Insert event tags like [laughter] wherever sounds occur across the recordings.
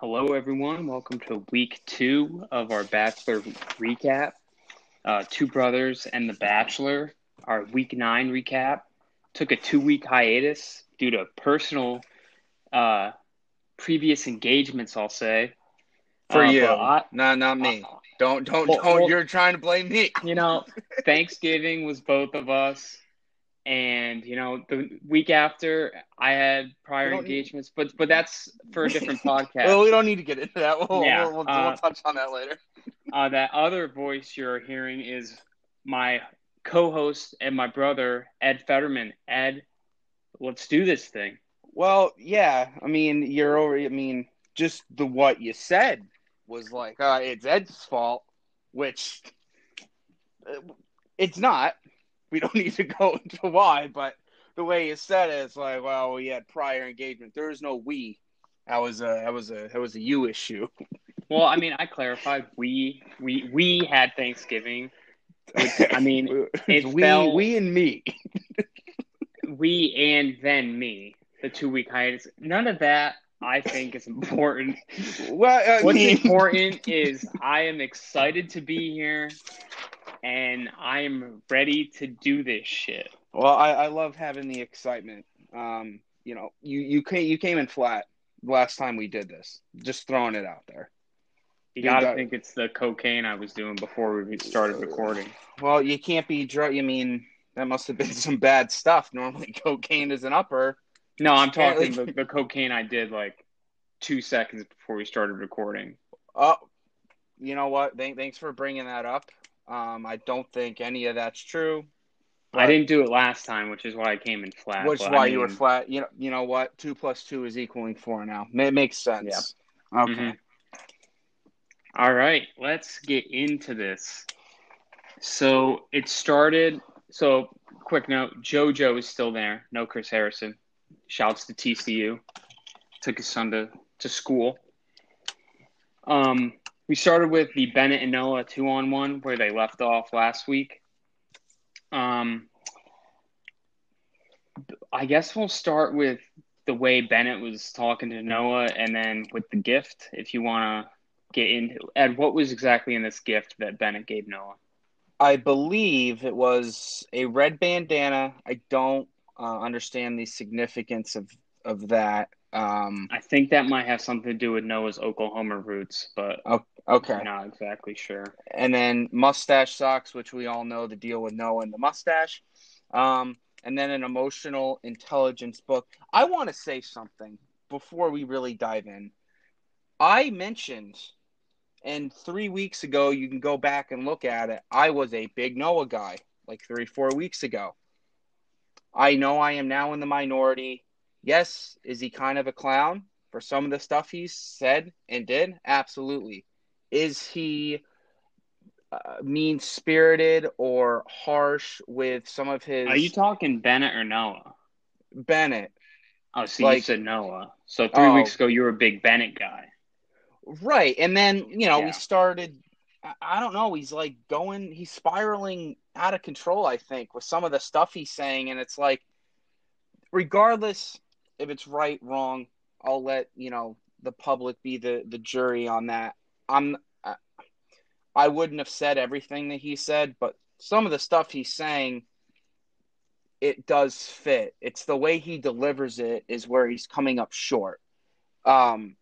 Hello, everyone. Welcome to week two of our Bachelor recap. Uh, Two Brothers and The Bachelor, our week nine recap, took a two week hiatus due to personal uh, previous engagements, I'll say. For Uh, you, I- no, not me. uh, don't, don't, well, don't. well- you're trying to blame me. you know, [laughs] Thanksgiving was both of us. And, you know, the week after, I had prior don't need- engagements, but but that's for a different [laughs] podcast. Well, we don't need to get into that. We'll, Yeah, we'll, we'll, uh, we'll touch on that later. Uh, that other voice you're hearing is my co-host and my brother Ed Fetterman. Ed, let's do this thing. Well, yeah. I mean, you're over. I mean, just the what you said was like, uh, it's Ed's fault, which uh, it's not. We don't [laughs] need to go into why, but the way you said it, it's like, well, we had prior engagement. There is no we. That was a that was a that was a you issue. [laughs] Well, I mean, I clarified. We we we had Thanksgiving. I mean, [laughs] it we fell- we and me. We and then me. The two week hiatus. None of that I think is important. Well, What's mean, important is I am excited to be here, and I am ready to do this shit. Well, I, I love having the excitement. Um, you know, you you came you came in flat last time we did this. Just throwing it out there. You Dude, gotta that- think it's the cocaine I was doing before we started recording. Well, you can't be drug. You mean, that must have been [laughs] some bad stuff. Normally, cocaine is an upper. No, I'm talking the, the cocaine I did like two seconds before we started recording. Oh, you know what? Thank, thanks for bringing that up. Um, I don't think any of that's true. I didn't do it last time, which is why I came in flat. Which is why I you were flat. You know, you know what? Two plus two is equaling four now. It makes sense. Yeah. Okay. Mhm. All right, let's get into this. So it started. So quick note: JoJo is still there. No Chris Harrison. Shouts to TCU. Took his son to, to school. Um, we started with the Bennett and Noah two on one where they left off last week. Um, I guess we'll start with the way Bennett was talking to Noah, and then with the gift, if you want to get into Ed, what was exactly in this gift that Bennett gave Noah? I believe it was a red bandana. I don't uh, understand the significance of of that. Um, I think that might have something to do with Noah's Oklahoma roots, but okay, I'm not exactly sure. and then mustache socks, which we all know the deal with Noah and the mustache. Um, and then an emotional intelligence book. I want to say something before we really dive in. I mentioned, and three weeks ago, you can go back and look at it. I was a big Noah guy, like three, four weeks ago. I know I am now in the minority. Yes, is he kind of a clown for some of the stuff he's said and did? Absolutely. Is he uh, mean spirited or harsh with some of his Are you talking Bennett or Noah? Bennett? Oh, so you said Noah. So three Oh. weeks ago, you were a big Bennett guy. Right. And then, you know, Yeah. we started I- I don't know, he's like going he's spiraling out of control, I think, with some of the stuff he's saying and it's like regardless if it's right, wrong, I'll let, you know, the public be the the jury on that. I'm I, I wouldn't have said everything that he said, but some of the stuff he's saying it does fit. It's the way he delivers it is where he's coming up short. Um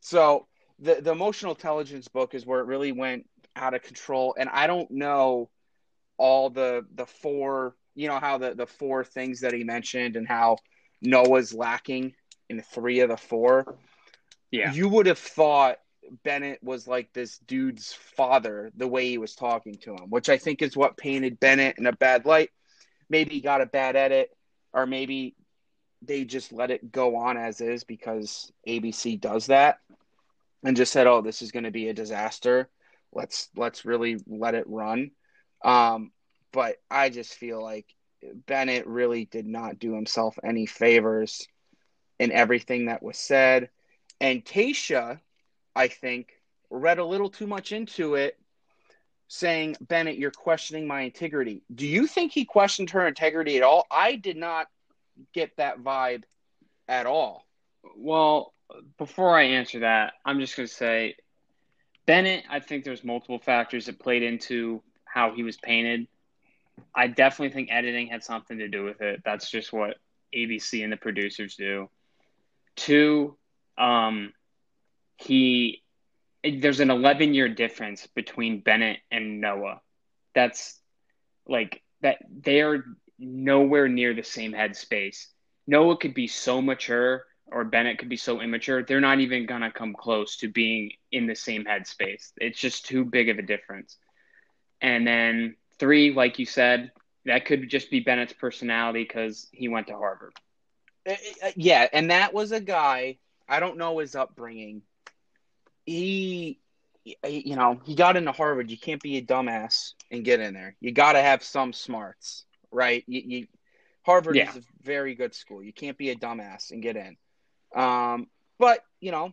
so the the emotional intelligence book is where it really went out of control and I don't know all the the four you know how the the four things that he mentioned and how Noah's lacking in three of the four. Yeah. You would have thought Bennett was like this dude's father the way he was talking to him, which I think is what painted Bennett in a bad light. Maybe he got a bad edit, or maybe they just let it go on as is because ABC does that and just said, "Oh, this is going to be a disaster. Let's let's really let it run." Um, but I just feel like Bennett really did not do himself any favors in everything that was said. And Tasha, I think, read a little too much into it, saying, Bennett, you're questioning my integrity. Do you think he questioned her integrity at all? I did not get that vibe at all. Well, before I answer that, I'm just going to say Bennett, I think there's multiple factors that played into how he was painted. I definitely think editing had something to do with it. That's just what ABC and the producers do. Two, um, he there's an 11 year difference between Bennett and Noah. That's like that they are nowhere near the same headspace. Noah could be so mature or Bennett could be so immature. They're not even going to come close to being in the same headspace. It's just too big of a difference. And then three, like you said, that could just be Bennett's personality because he went to Harvard. Uh, uh, yeah, and that was a guy. I don't know his upbringing. He, you know, he got into Harvard. You can't be a dumbass and get in there. You got to have some smarts, right? You, you Harvard yeah. is a very good school. You can't be a dumbass and get in. Um, but you know,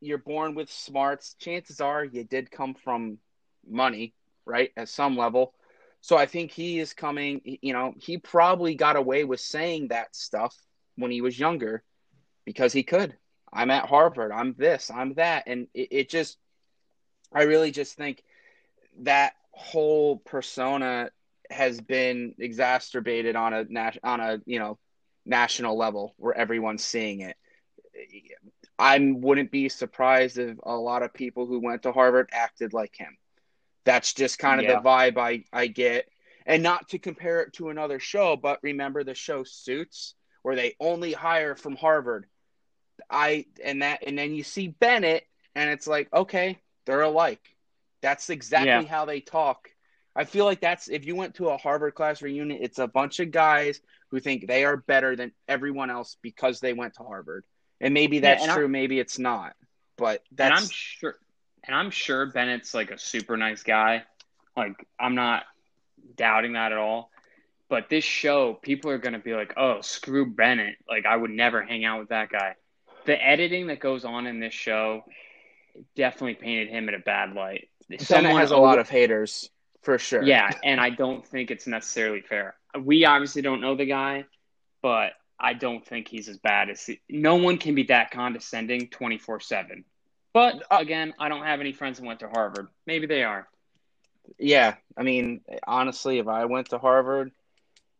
you're born with smarts. Chances are you did come from money, right? At some level. So I think he is coming, you know, he probably got away with saying that stuff when he was younger because he could. I'm at Harvard. I'm this, I'm that. And it, it just, I really just think that whole persona has been exacerbated on a on a you know national level where everyone's seeing it. I wouldn't be surprised if a lot of people who went to Harvard acted like him. That's just kind of yeah. the vibe I, I get. And not to compare it to another show, but remember the show Suits, where they only hire from Harvard. I and that and then you see Bennett and it's like, okay, they're alike. That's exactly yeah. how they talk. I feel like that's if you went to a Harvard class reunion, it's a bunch of guys who think they are better than everyone else because they went to Harvard. And maybe that's yeah, and true, I'm, maybe it's not. But that's and I'm sure and I'm sure Bennett's like a super nice guy. Like I'm not doubting that at all. But this show, people are gonna be like, "Oh, screw Bennett! Like I would never hang out with that guy." The editing that goes on in this show definitely painted him in a bad light. Someone has a lot of haters for sure. Yeah, and I don't think it's necessarily fair. We obviously don't know the guy, but I don't think he's as bad as he, no one can be that condescending 24 7. But uh, again, I don't have any friends that went to Harvard. Maybe they are. Yeah. I mean, honestly, if I went to Harvard,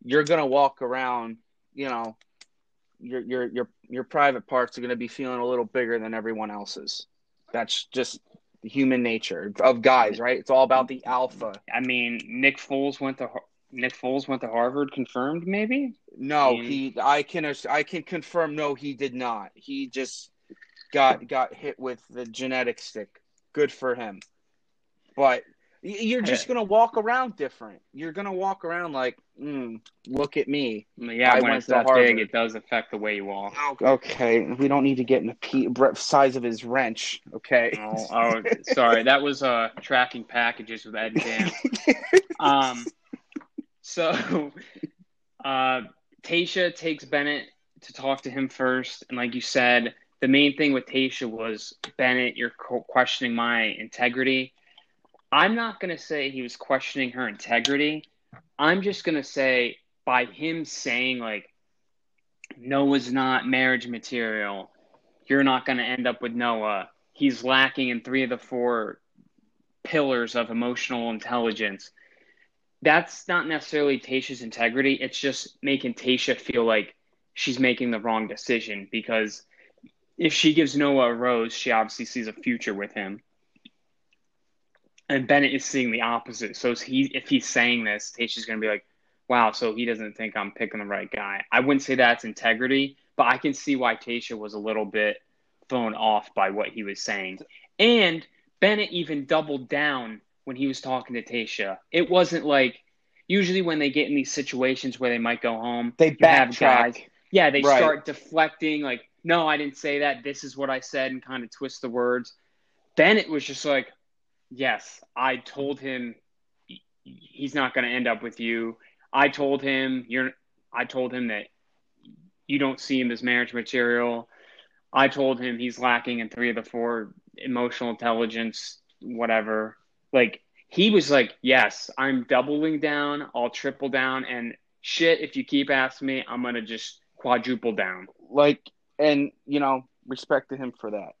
you're going to walk around, you know, your, your, your, your private parts are going to be feeling a little bigger than everyone else's. That's just human nature of guys, right? It's all about the alpha. I mean, Nick Foles went to Nick Foles went to Harvard. Confirmed, maybe. No, he. I can. I can confirm. No, he did not. He just got got hit with the genetic stick. Good for him. But you're just gonna walk around different. You're gonna walk around like, mm, look at me. Yeah, I when it's that Harvard. big, it does affect the way you walk. Okay, we don't need to get in the size of his wrench. Okay. Oh, oh sorry, that was uh tracking packages with Ed Jam. [laughs] um, so, uh, Tayshia takes Bennett to talk to him first, and like you said, the main thing with Tayshia was Bennett, you're questioning my integrity. I'm not going to say he was questioning her integrity. I'm just going to say by him saying, like, Noah's not marriage material, you're not going to end up with Noah. He's lacking in three of the four pillars of emotional intelligence. That's not necessarily Tayshia's integrity. It's just making Tayshia feel like she's making the wrong decision because if she gives Noah a rose, she obviously sees a future with him. And Bennett is seeing the opposite. So he, if he's saying this, Tayshia's going to be like, wow, so he doesn't think I'm picking the right guy. I wouldn't say that's integrity, but I can see why Tayshia was a little bit thrown off by what he was saying. And Bennett even doubled down when he was talking to Tayshia. It wasn't like usually when they get in these situations where they might go home, they backtrack. Yeah, they right. start deflecting, like, no, I didn't say that. This is what I said, and kind of twist the words. Bennett was just like, yes, I told him he's not going to end up with you. I told him you're. I told him that you don't see him as marriage material. I told him he's lacking in three of the four emotional intelligence, whatever. Like he was like, yes, I'm doubling down. I'll triple down, and shit. If you keep asking me, I'm gonna just quadruple down. Like and you know respect to him for that.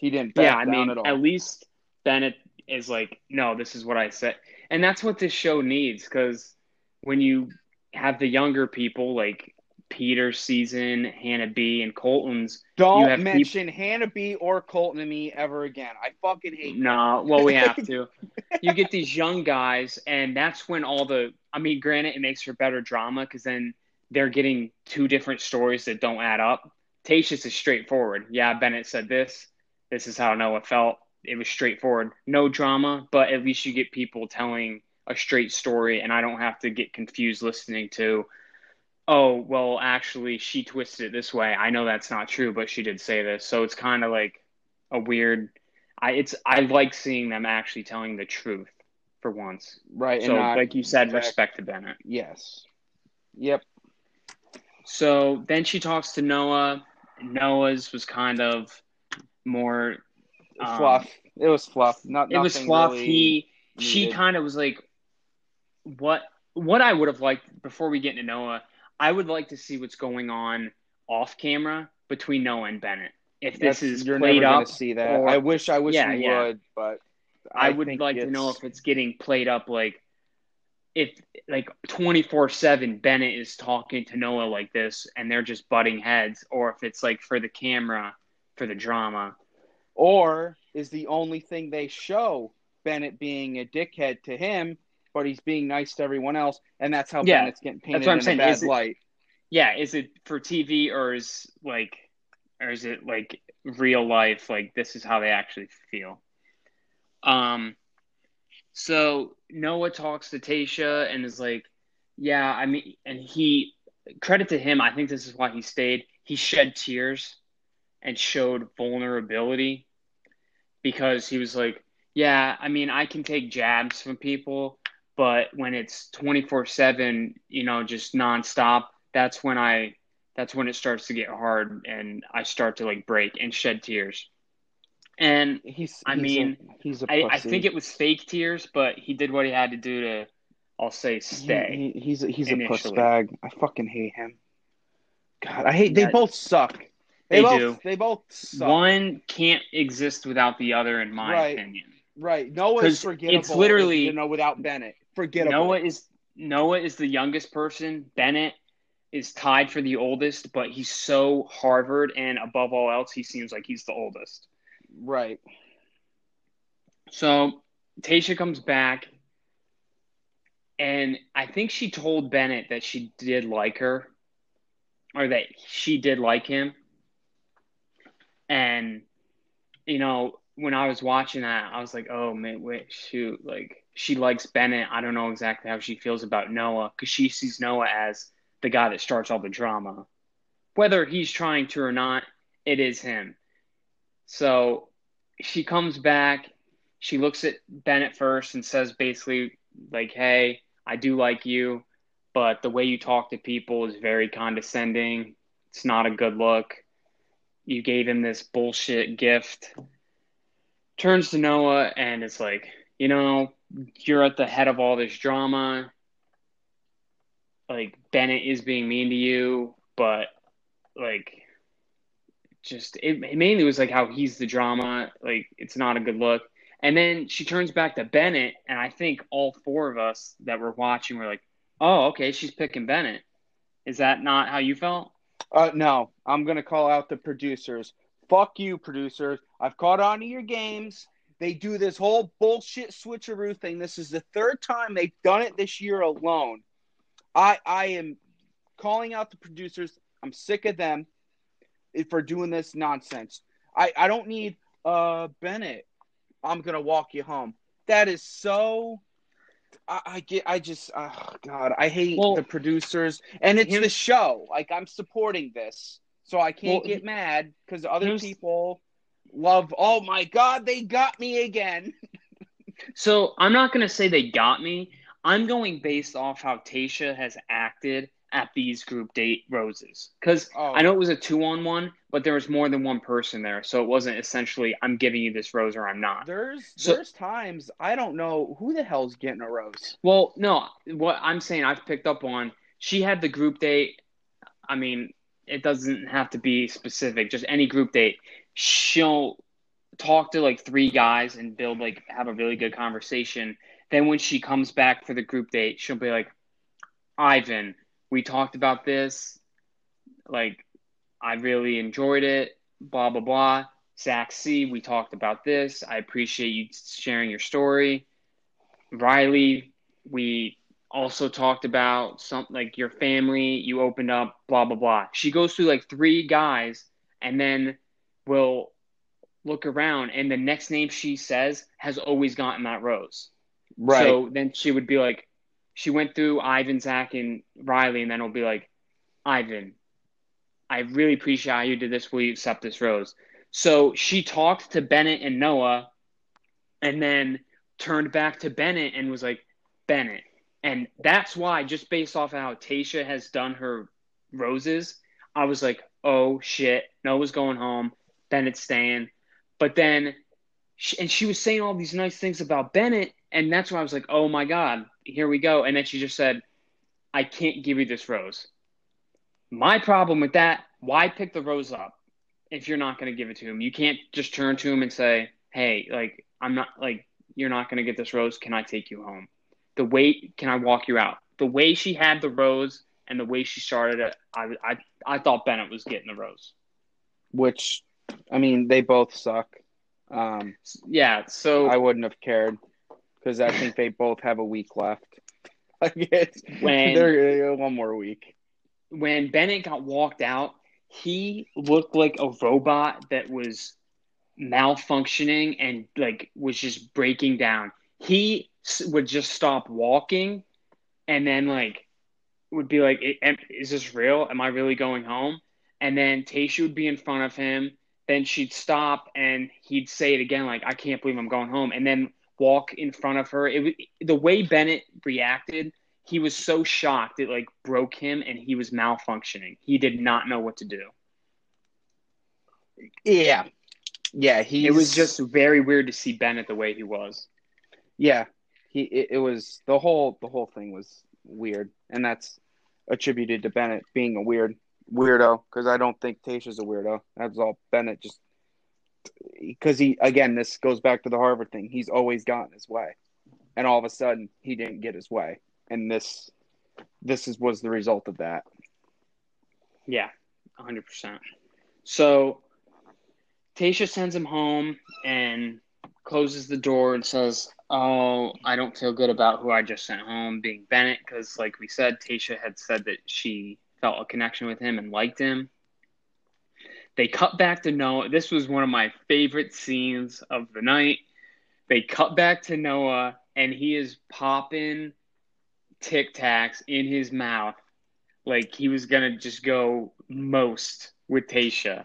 He didn't yeah, I mean, at at least Bennett is like, no, this is what I said, and that's what this show needs. Because when you have the younger people like Peter season, Hannah B, and Colton's, Don't have mention Hannah B or Colton to me ever again. I fucking hate. no, well, we have to. [laughs] you get these young guys, and that's when all the. I mean, granted, it makes for better drama because then they're getting two different stories that don't add up. Tayshia's is straightforward. Yeah, Bennett said this. This is how Noah felt. It was straightforward. No drama, but at least you get people telling a straight story, and I don't have to get confused listening to, oh, well, actually, she twisted it this way. I know that's not true, but she did say this. So it's kind of like a weird. I it's I like seeing them actually telling the truth for once. Right. So, like you said, back- respect to Bennett. Yes. Yep. So then she talks to Noah. Noah's was kind of more um, fluff. It was fluff. Not. It was fluff. really he she kind of was like, what what I would have liked before we get into Noah. I would like to see what's going on off camera between Noah and Bennett. If this That's- is you're played never up, gonna see that. or- I wish. I wish Yeah, we yeah. would, but I, would think like to know if it's getting played up like if like 24/7 Bennett is talking to Noah like this and they're just butting heads or if it's like for the camera for the drama. Or is the only thing they show Bennett being a dickhead to him, but he's being nice to everyone else, and that's how Yeah, Bennett's getting painted that's what I'm in saying. a bad Is it- light. Yeah, is it for TV or is like or is it like real life like this is how they actually feel? Um so Noah talks to Tasha and is like, yeah, I mean and he credit to him, I think this is why he stayed. He shed tears and showed vulnerability because he was like, yeah, I mean, I can take jabs from people, but when it's 24/7, you know, just nonstop, that's when I that's when it starts to get hard and I start to like break and shed tears. And He's. I he's mean, a, he's a I, pussy. I think it was fake tears, but he did what he had to do to, I'll say, stay. He, he- he's a, he's a puss bag. I fucking hate him. God, I hate. They Yeah. both suck. They both, do. They both suck. One can't exist without the other, in my Right. opinion. Right. Noah's 'Cause forgettable. it's literally- you know without Bennett. Forgettable. Noah is Noah is the youngest person. Bennett is tied for the oldest, but he's so Harvard, and above all else, he seems like he's the oldest. Right. So Tasha comes back, and I think she told Bennett that she did like her, or that she did like him. And you know, when I was watching that, I was like, "Oh man, wait, shoot!" Like she likes Bennett. I don't know exactly how she feels about Noah because she sees Noah as the guy that starts all the drama, whether he's trying to or not. It is him. So she comes back she looks at Bennett first and says basically like, "Hey, I do like you, but the way you talk to people is very condescending. It's not a good look. You gave him this bullshit gift." Turns to Noah and it's like, "You know, you're at the head of all this drama. Like Bennett is being mean to you, but like just it, it mainly was like how he's the drama. Like it's not a good look." And then she turns back to Bennett, and I think all four of us that were watching were like, "Oh, okay, she's picking Bennett." Is that not how you felt? Uh, no, I'm gonna call out the producers. Fuck you, producers. I've caught on to your games. They do this whole bullshit switcheroo thing. This is the third time they've done it this year alone. I I am calling out the producers. I'm sick of them for doing this nonsense. I I don't need uh Bennett. I'm gonna walk you home. That is so. I, I get. I just. Oh God. I hate Well, the producers, and it's the show. Like I'm supporting this, so I can't Well, get mad because other people love. Oh my God, they got me again. [laughs] So I'm not going to say they got me. I'm going based off how Tasha has acted at these group date roses. Because Oh. I know it was a two on one, but there was more than one person there. So it wasn't essentially, I'm giving you this rose or I'm not. There's So- there's times I don't know who the hell's getting a rose. Well, no, what I'm saying I've picked up on, she had the group date. I mean, it doesn't have to be specific, just any group date. She'll talk to like three guys and build like have a really good conversation. Then when she comes back for the group date, she'll be like, Ivan, we talked about this. Like, I really enjoyed it. Blah blah blah. Zach C, we talked about this. I appreciate you sharing your story. Riley, we also talked about something like your family. You opened up. Blah blah blah. She goes through like three guys, and then will look around, and the next name she says has always gotten that rose. Right. So then she would be like, she went through Ivan, Zach, and Riley, and then it'll be like, Ivan, I really appreciate how you did this. Will you accept this rose? So she talked to Bennett and Noah, and then turned back to Bennett and was like, Bennett. And that's why, just based off of how Tayshia has done her roses, I was like, oh shit, Noah's going home, Bennett's staying. But then, she, and she was saying all these nice things about Bennett, and that's why I was like, oh my God, here we go. And then she just said, I can't give you this rose. My problem with that, why pick the rose up if you're not going to give it to him? You can't just turn to him and say, hey, like, I'm not, like, you're not going to get this rose. Can I take you home? The way, can I walk you out? The way she had the rose and the way she started it, I, I, I thought Bennett was getting the rose. Which, I mean, they both suck. Um, Yeah. So I wouldn't have cared because I think they both have a week left. [laughs] Like it's When- they're one more week. when Bennett got walked out, he looked like a robot that was malfunctioning and like was just breaking down. He would just stop walking and then like would be like, "Is this real? Am I really going home?" And then Tasha would be in front of him. Then she'd stop and he'd say it again, like, "I can't believe I'm going home," and then walk in front of her. It the way Bennett reacted he was so shocked it like broke him and he was malfunctioning. He did not know what to do. Yeah, yeah. He It was just very weird to see Bennett the way he was. yeah. He it, it was the whole the whole thing was weird, and that's attributed to Bennett being a weird weirdo because I don't think Tasha's a weirdo. That's all Bennett just because he again this goes back to the Harvard thing. He's always gotten his way, and all of a sudden he didn't get his way, and this this is was the result of that. Yeah, 100%. So Tasha sends him home and closes the door and says, Oh, I don't feel good about who I just sent home being Bennett because, like we said, Tasha had said that she felt a connection with him and liked him. They cut back to Noah. This was one of my favorite scenes of the night. They cut back to Noah and he is popping Tic Tacs in his mouth like he was gonna just go most with Tasha.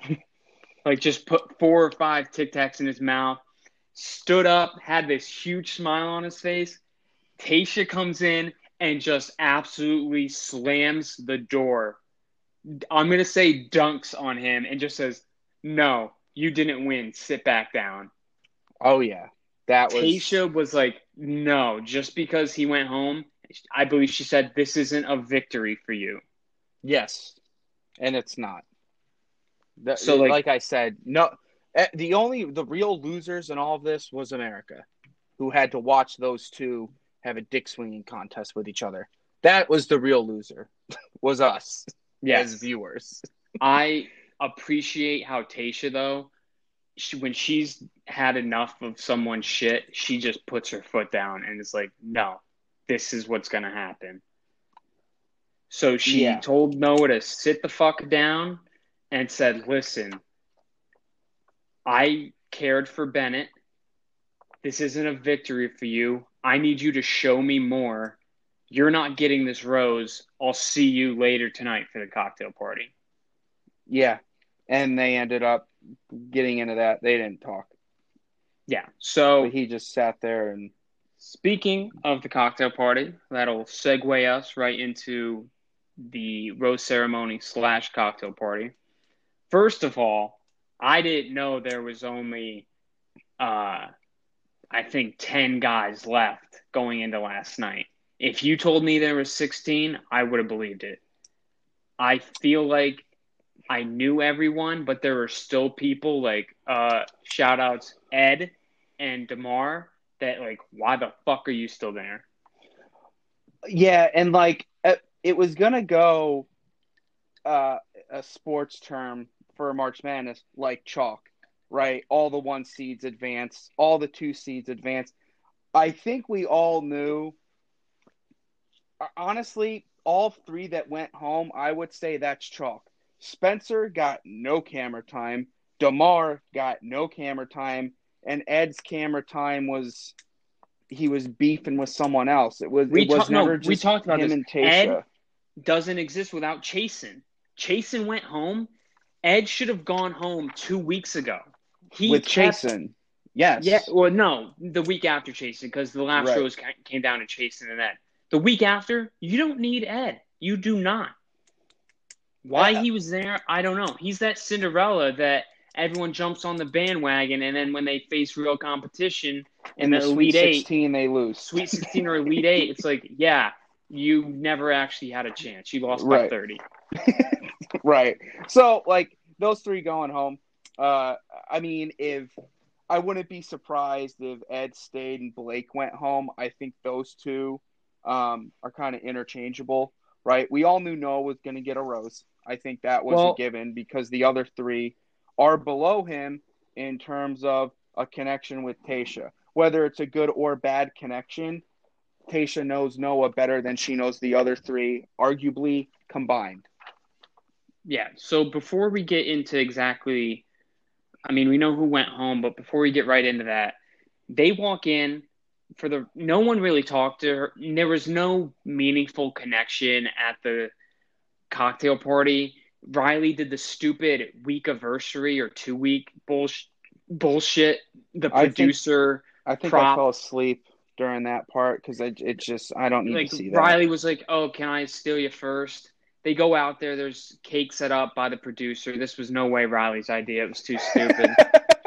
[laughs] like just put four or five Tic Tacs in his mouth, stood up, had this huge smile on his face. Tasha comes in and just absolutely slams the door. I'm gonna say dunks on him and just says, No, you didn't win. Sit back down. Oh yeah, that was Tasha was like, No, just because he went home, I believe she said, This isn't a victory for you. Yes, and it's not. The- So, like- like, I said, no. eh, The only the real losers in all of this was America, who had to watch those two have a dick swinging contest with each other. That was the real loser. [laughs] was us as viewers. I appreciate how Tasha though, she, when she's had enough of someone's shit, she just puts her foot down and is like, "No, this is what's gonna happen." So she Yeah. told Noah to sit the fuck down and said, "Listen, I cared for Bennett. This isn't a victory for you. I need you to show me more. You're not getting this rose. I'll see you later tonight for the cocktail party." Yeah, and they ended up getting into that. They didn't talk. Yeah. So But he just sat there and speaking of the cocktail party, that'll segue us right into the rose ceremony slash cocktail party. First of all, I didn't know there was only, uh, I think, 10 guys left going into last night. If you told me there was 16, I would have believed it. I feel like I knew everyone, but there were still people like uh, shout outs Ed and Demar that like, why the fuck are you still there? Yeah, and like uh, it was gonna go uh, a sports term for March Madness like chalk, right? All the one seeds advance, all the two seeds advance. I think we all knew. Honestly, all three that went home, I would say that's chalk. Spencer got no camera time. Demar got no camera time, and Ed's camera time was he was beefing with someone else. It was We it was no, never we talked about him this. and Tasha. Ed Doesn't exist without Chasen. Chasen went home. Ed should have gone home two weeks ago. He with kept- Chasen. Yes. Yeah, well, no, the week after Chasen, because the last Right. shows came down to Chasen and Ed. The week after, you don't need Ed. You do not. Why Yeah. he was there, I don't know. He's that Cinderella that everyone jumps on the bandwagon, and then when they face real competition in, in the, the Elite Sweet Eight, they lose. Sweet 16 or Elite Eight, it's like, [laughs] yeah, you never actually had a chance. You lost by 30. [laughs] right. So like those three going home. Uh, I mean, if I wouldn't be surprised if Ed stayed and Blake went home. I think those two um, are kind of interchangeable, right? We all knew Noah was going to get a rose. I think that was Well- a given because the other three are below him in terms of a connection with Tasha. Whether it's a good or bad connection, Tasha knows Noah better than she knows the other three, arguably combined. Yeah. So before we get into exactly, I mean, we know who went home, but before we get right into that, they walk in for the. No one really talked to her. There was no meaningful connection at the cocktail party. Riley did the stupid week anniversary or two week bullshit. Bullshit. The I think- producer, I think. I fell asleep during that part because it, it just I don't need like to see that. Riley was like, "Oh, can I steal you first? They go out there. There's cake set up by the producer. This was no way Riley's idea. It was too stupid. [laughs]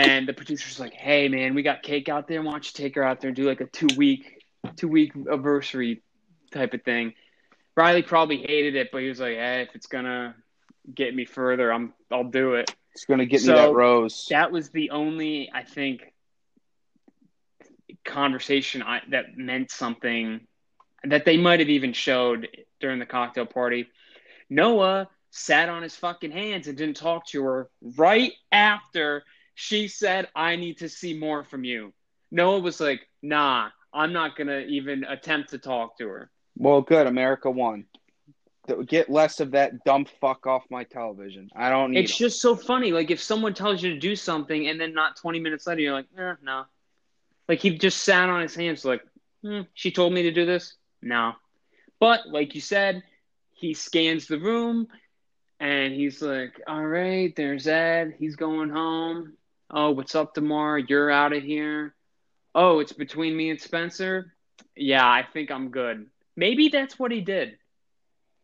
and the producer's like, "Hey, man, we got cake out there. Why don't you take her out there and do like a two week, two week anniversary type of thing?" Riley probably hated it, but he was like, "Hey, if it's gonna get me further, I'm I'll do it." it's gonna get So, me that rose. That was the only I think conversation I, that meant something that they might have even showed during the cocktail party. Noah sat on his fucking hands and didn't talk to her right after she said, "I need to see more from you." Noah was like, "Nah, I'm not gonna even attempt to talk to her." well, good. America won. Get less of that dumb fuck off my television. I don't need. It's them. just so funny. Like if someone tells you to do something and then not 20 minutes later you're like, eh, no. Like he just sat on his hands like, hmm, she told me to do this? No. But like you said, he scans the room and he's like, all right, there's Ed. He's going home. Oh, what's up, Demar? You're out of here. Oh, it's between me and Spencer? Yeah, I think I'm good. Maybe that's what he did.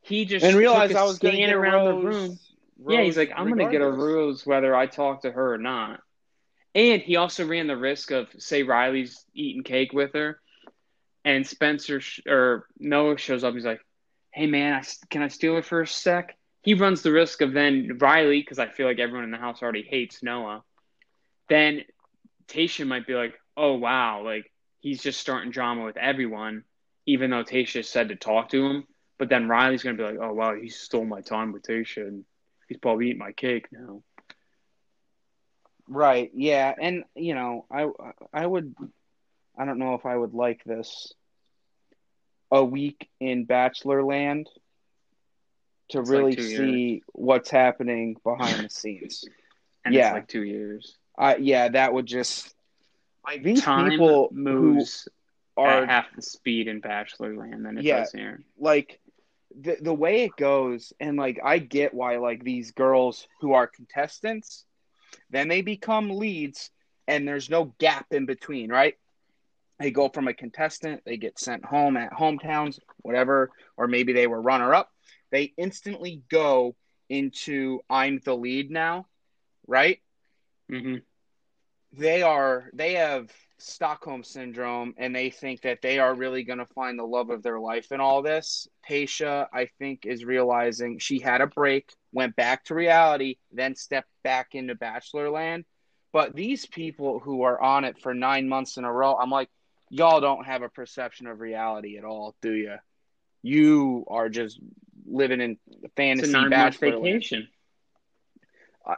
He just and realize took a I was scan around rose, the room. Yeah, he's like, I'm gonna get a rose whether I talk to her or not. And he also ran the risk of, say, Riley's eating cake with her, and Spencer sh- or Noah shows up. He's like, "Hey, man, I, can I steal it for a sec?" He runs the risk of then Riley, because I feel like everyone in the house already hates Noah. Then Tasha might be like, "Oh wow, like he's just starting drama with everyone," even though Tasha said to talk to him. But then Riley's gonna be like, "Oh wow, he stole my time with Tasha, and he's probably eating my cake now." Right. Yeah, and you know, I I would I don't know if I would like this a week in bachelor land to It's really two see what's happening behind the scenes. [laughs] And Yeah. it's like two years. I yeah, that would just like these Time people moves who are at half the speed in Bachelor Land than it Yeah. does here. like the the way it goes and like I get why like these girls who are contestants then they become leads and there's no gap in between, right? They go from a contestant, they get sent home at hometowns, whatever, or maybe they were runner up. They instantly go into I'm the lead now, right? Hmm they are they have Stockholm syndrome and they think that they are really going to find the love of their life in all this. Tasha, I think, is realizing she had a break went back to reality, then stepped back into Bachelor Land. But these people who are on it for nine months in a row, I'm like, y'all don't have a perception of reality at all, do you? You are just living in fantasy it's a nine month Bachelor Land. vacation.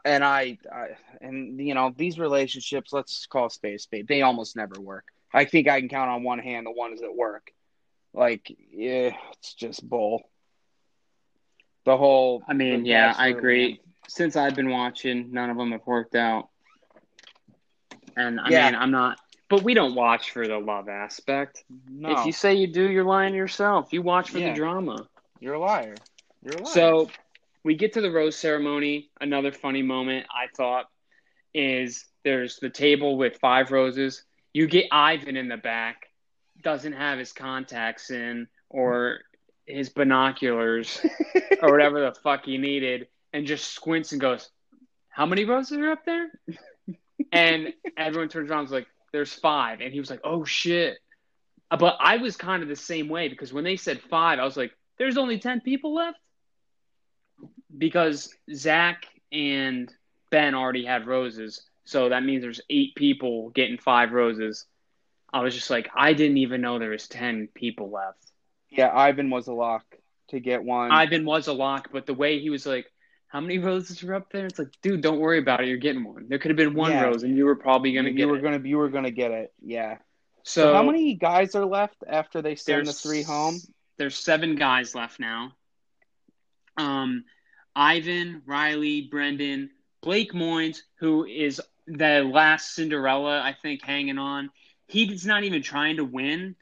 And I, I, and you know, these relationships, let's call space spade. They almost never work. I think I can count on one hand the ones that work. Like, yeah, it's just bull. The whole. I mean, yeah, I agree. Land. Since I've been watching, none of them have worked out. And I Yeah. mean, I'm not, but we don't watch for the love aspect. No, If you say you do, you're lying to yourself. You watch for Yeah. the drama. you're a liar. You're a liar. So we get to the rose ceremony. Another funny moment I thought is there's the table with five roses. You get Ivan in the back, doesn't have his contacts in or his binoculars [laughs] or whatever the fuck he needed, and just squints and goes, How many roses are up there? and everyone turns around and is like, There's five. And he was like, Oh shit. But I was kind of the same way because when they said five, I was like, There's only 10 people left? Because Zach and Ben already had roses. So that means there's eight people getting five roses. I was just like, I didn't even know there was 10 people left. yeah, Ivan was a lock to get one. Ivan was a lock, but the way he was like, "How many roses are up there?" It's like, dude, don't worry about it. You're getting one. There could have been one Yeah. rose, and you were probably gonna you get were it. gonna, you were gonna get it. Yeah. So, So, how many guys are left after they send the three home? There's seven guys left now. Um, Ivan, Riley, Brendan, Blake Moynes, who is the last Cinderella, I think, hanging on. He's not even trying to win,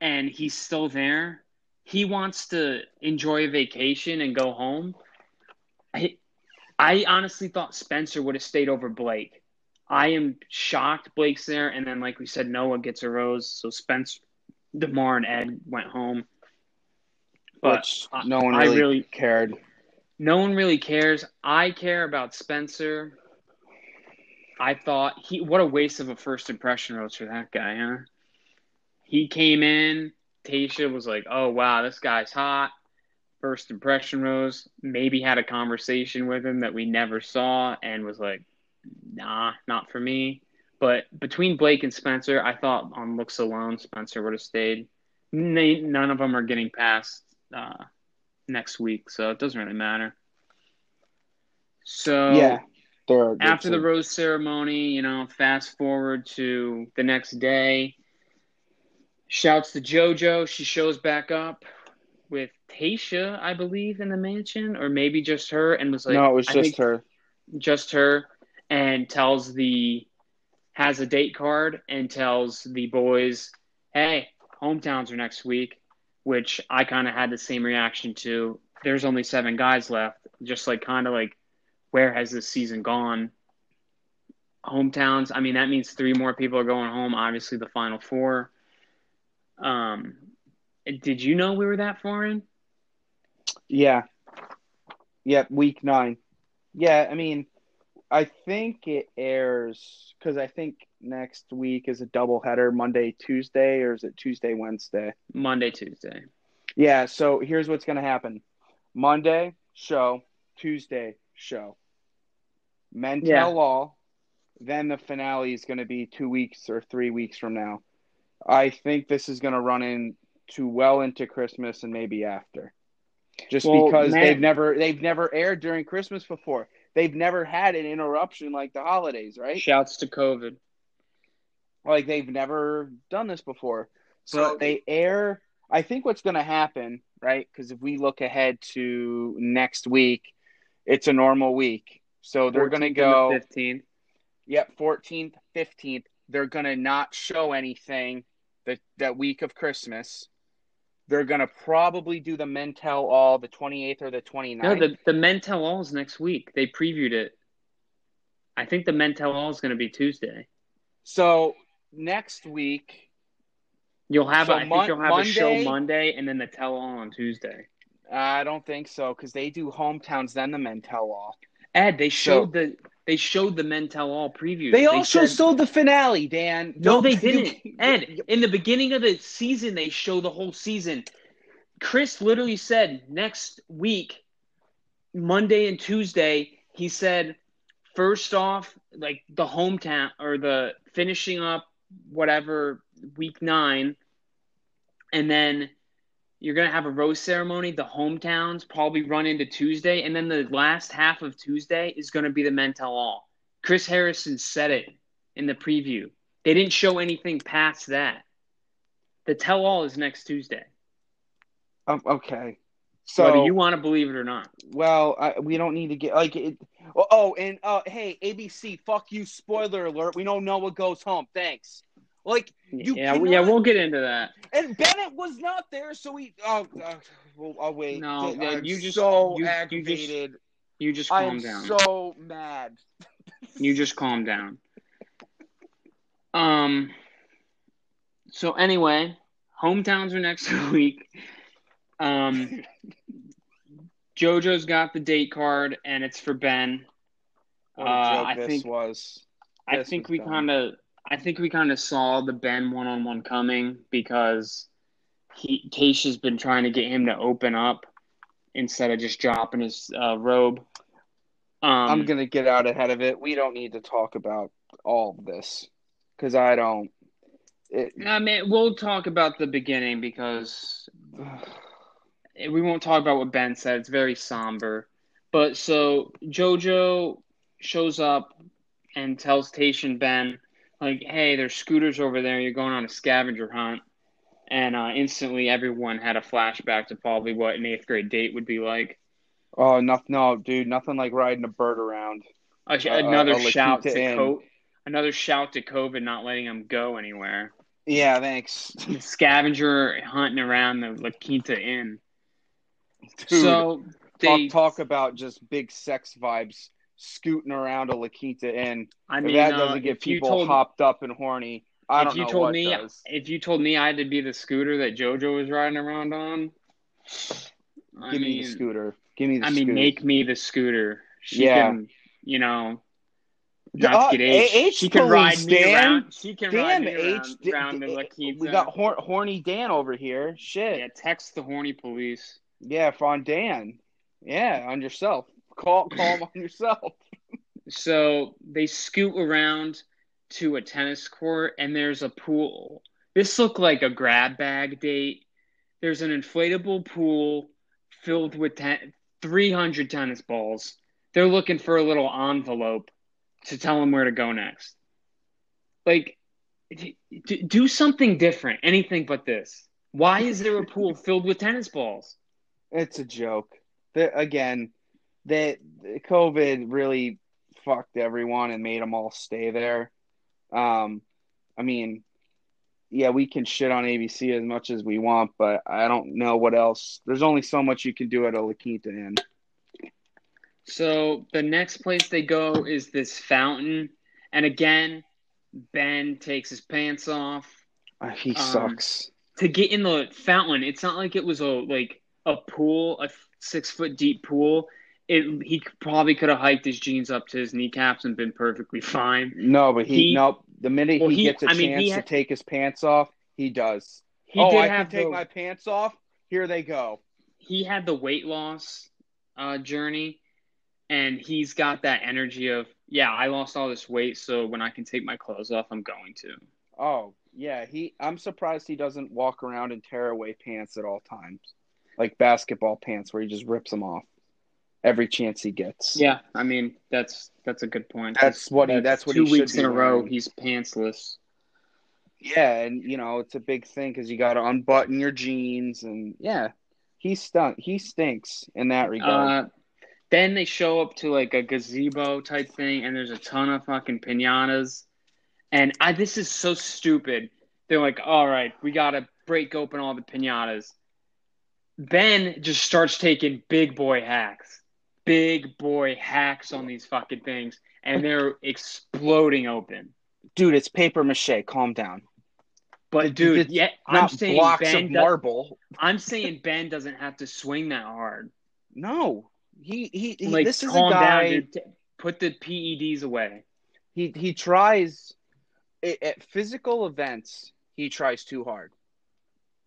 and he's still there. He wants to enjoy a vacation and go home. I, I honestly thought Spencer would have stayed over Blake. I am shocked Blake's there, and then like we said, Noah gets a rose, so Spence, Demar, and Ed went home. But Which no one I really, really- cared. no one really cares. I care about Spencer. I thought he what a waste of a first impression rose for that guy, huh? He came in, Tasha was like, "Oh wow, this guy's hot." First impression rose, maybe had a conversation with him that we never saw and was like, "Nah, not for me." But between Blake and Spencer, I thought on looks alone, Spencer would have stayed. None of them are getting past uh, next week, so it doesn't really matter. So yeah. After the rose ceremony, you know, fast forward to the next day. Shouts to JoJo. She shows back up with Tasha, I believe, in the mansion, or maybe just her, and was like, no, it was I just her. just her, and tells the has a date card and tells the boys, "Hey, hometowns are next week," which I kind of had the same reaction to. There's only seven guys left, just like kind of like, where has this season gone? Hometowns. I mean, that means three more people are going home. Obviously, the final four. Um, did you know we were that far in? Yeah. Yep, week nine. Yeah, I mean, I think it airs because I think next week is a doubleheader Monday, Tuesday, or is it Tuesday, Wednesday? Monday, Tuesday. Yeah, so here's what's going to happen Monday, show, Tuesday, show. Men Yeah. tell all. Then the finale is going to be two weeks or three weeks from now. I think this is going to run into well into Christmas and maybe after. Just Well, because Matt- they've never they've never aired during Christmas before. They've never had an interruption like the holidays, right? Shouts to COVID. Like they've never done this before. So So- they air. I think what's going to happen, right? Because if we look ahead to next week, it's a normal week. So they're going to go. the 15th. Yep, 14th, 15th. They're going to not show anything that that week of Christmas. They're going to probably do the Men Tell All the 28th or the 29th. No, the the Men Tell All is next week. They previewed it. I think the Men Tell All is going to be Tuesday. so next week, You'll have, So a, I think you'll have a show Monday- Monday and then the Tell All on Tuesday. I don't think so because they do hometowns, then the Men Tell All. Ed, they showed the they showed the Men Tell All preview. They also said- sold the finale, Dan. No, Don't- they [laughs] didn't. Ed, in the beginning of the season, they show the whole season. Chris literally said next week, Monday and Tuesday, he said, first off, like the hometown or the finishing up whatever week nine, and then you're gonna have a rose ceremony. The hometowns probably run into Tuesday, and then the last half of Tuesday is gonna be the Men Tell All. Chris Harrison said it in the preview. They didn't show anything past that. The tell all is next Tuesday. Um, okay. So whether you want to believe it or not. Well, I, we don't need to get like it. Oh, oh, and uh, hey, ABC, fuck you! Spoiler alert. We know Noah goes home. Thanks. Like you. Yeah, cannot- yeah, we'll get into that. And Bennett was not there, so he. Oh, uh, well, I'll wait. No, yeah, you just- so you- you just- aggravated. You just calm down. so mad. [laughs] You just calm down. Um. So anyway, hometowns are next [laughs] week. Um, JoJo's got the date card, and it's for Ben. Uh, I this think- was. I think was we kind of, I think we kind of saw the Ben one-on-one coming because he Tayshia's been trying to get him to open up instead of just dropping his uh, robe. Um, I'm gonna get out ahead of it. We don't need to talk about all of this because I don't. It, I mean, we'll talk about the beginning because [sighs] [sighs] [sighs] we won't talk about what Ben said. It's very somber. But so JoJo shows up and tells Tation Ben, like, hey, there's scooters over there. You're going on a scavenger hunt. And uh, instantly, everyone had a flashback to probably what an eighth grade date would be like. oh no, no, dude, nothing like riding a bird around. Uh, another La shout to. Co- another shout to COVID not letting him go anywhere. Yeah, thanks. The [laughs] scavenger hunting around the La Quinta Inn. Dude, so they talk, talk about just big sex vibes scooting around a La Quinta Inn. I mean, that uh, doesn't get people told, hopped up and horny, I if you told me, does. if you told me I had to be the scooter that JoJo was riding around on, I Give me mean, the scooter. Give me the I scooter. mean, make me the scooter. She Yeah. can, you know, Uh, not to get A- H she can ride me Dan. around. She can ride me around, H. Around the La Quinta. we got hor- horny Dan over here. Shit. yeah, text the horny police. Yeah, on Dan. Yeah, on yourself. Call call him on [laughs] yourself. So they scoot around to a tennis court, and there's a pool. This looked like a grab bag date. There's an inflatable pool filled with ten, 300 tennis balls. They're looking for a little envelope to tell them where to go next. Like, d- d- do something different, anything but this. Why is there a pool filled with tennis balls? It's a joke. The, again, that COVID really fucked everyone and made them all stay there. Um, I mean, yeah, we can shit on ABC as much as we want, but I don't know what else. There's only so much you can do at a La Quinta Inn. So the next place they go is this fountain, and again, Ben takes his pants off Uh, he Um, sucks. to get in the fountain. It's not like it was a like a pool, a six foot deep pool. It he probably could have hiked his jeans up to his kneecaps and been perfectly fine. No, but he, he- nope. The minute Well, he, he- gets a I mean, chance he to take his pants off, he does. He oh, did I have can take the, my pants off. Here they go. he had the weight loss uh, journey, and he's got that energy of yeah, I lost all this weight, so when I can take my clothes off, I'm going to. Oh yeah, he. I'm surprised he doesn't walk around in tearaway pants at all times, like basketball pants, where he just rips them off every chance he gets. Yeah, I mean that's that's a good point. That's what he- that's what two weeks in a row. wearing. He's pantsless. yeah, and you know it's a big thing because you got to unbutton your jeans, and yeah, he stunk. He stinks in that regard. Uh, then they show up to like a gazebo type thing, and there's a ton of fucking pinatas. And I, this is so stupid. They're like, all right, we gotta break open all the pinatas. Ben just starts taking big boy hacks, big boy hacks on these fucking things, and they're exploding open. Dude, it's paper mache. Calm down. But dude, It's yeah, I'm saying blocks Ben. of does- marble. I'm saying Ben doesn't have to swing that hard. No, he he. he Like, this is a guy. down. Put the PEDs away. he he tries at, physical events he tries too hard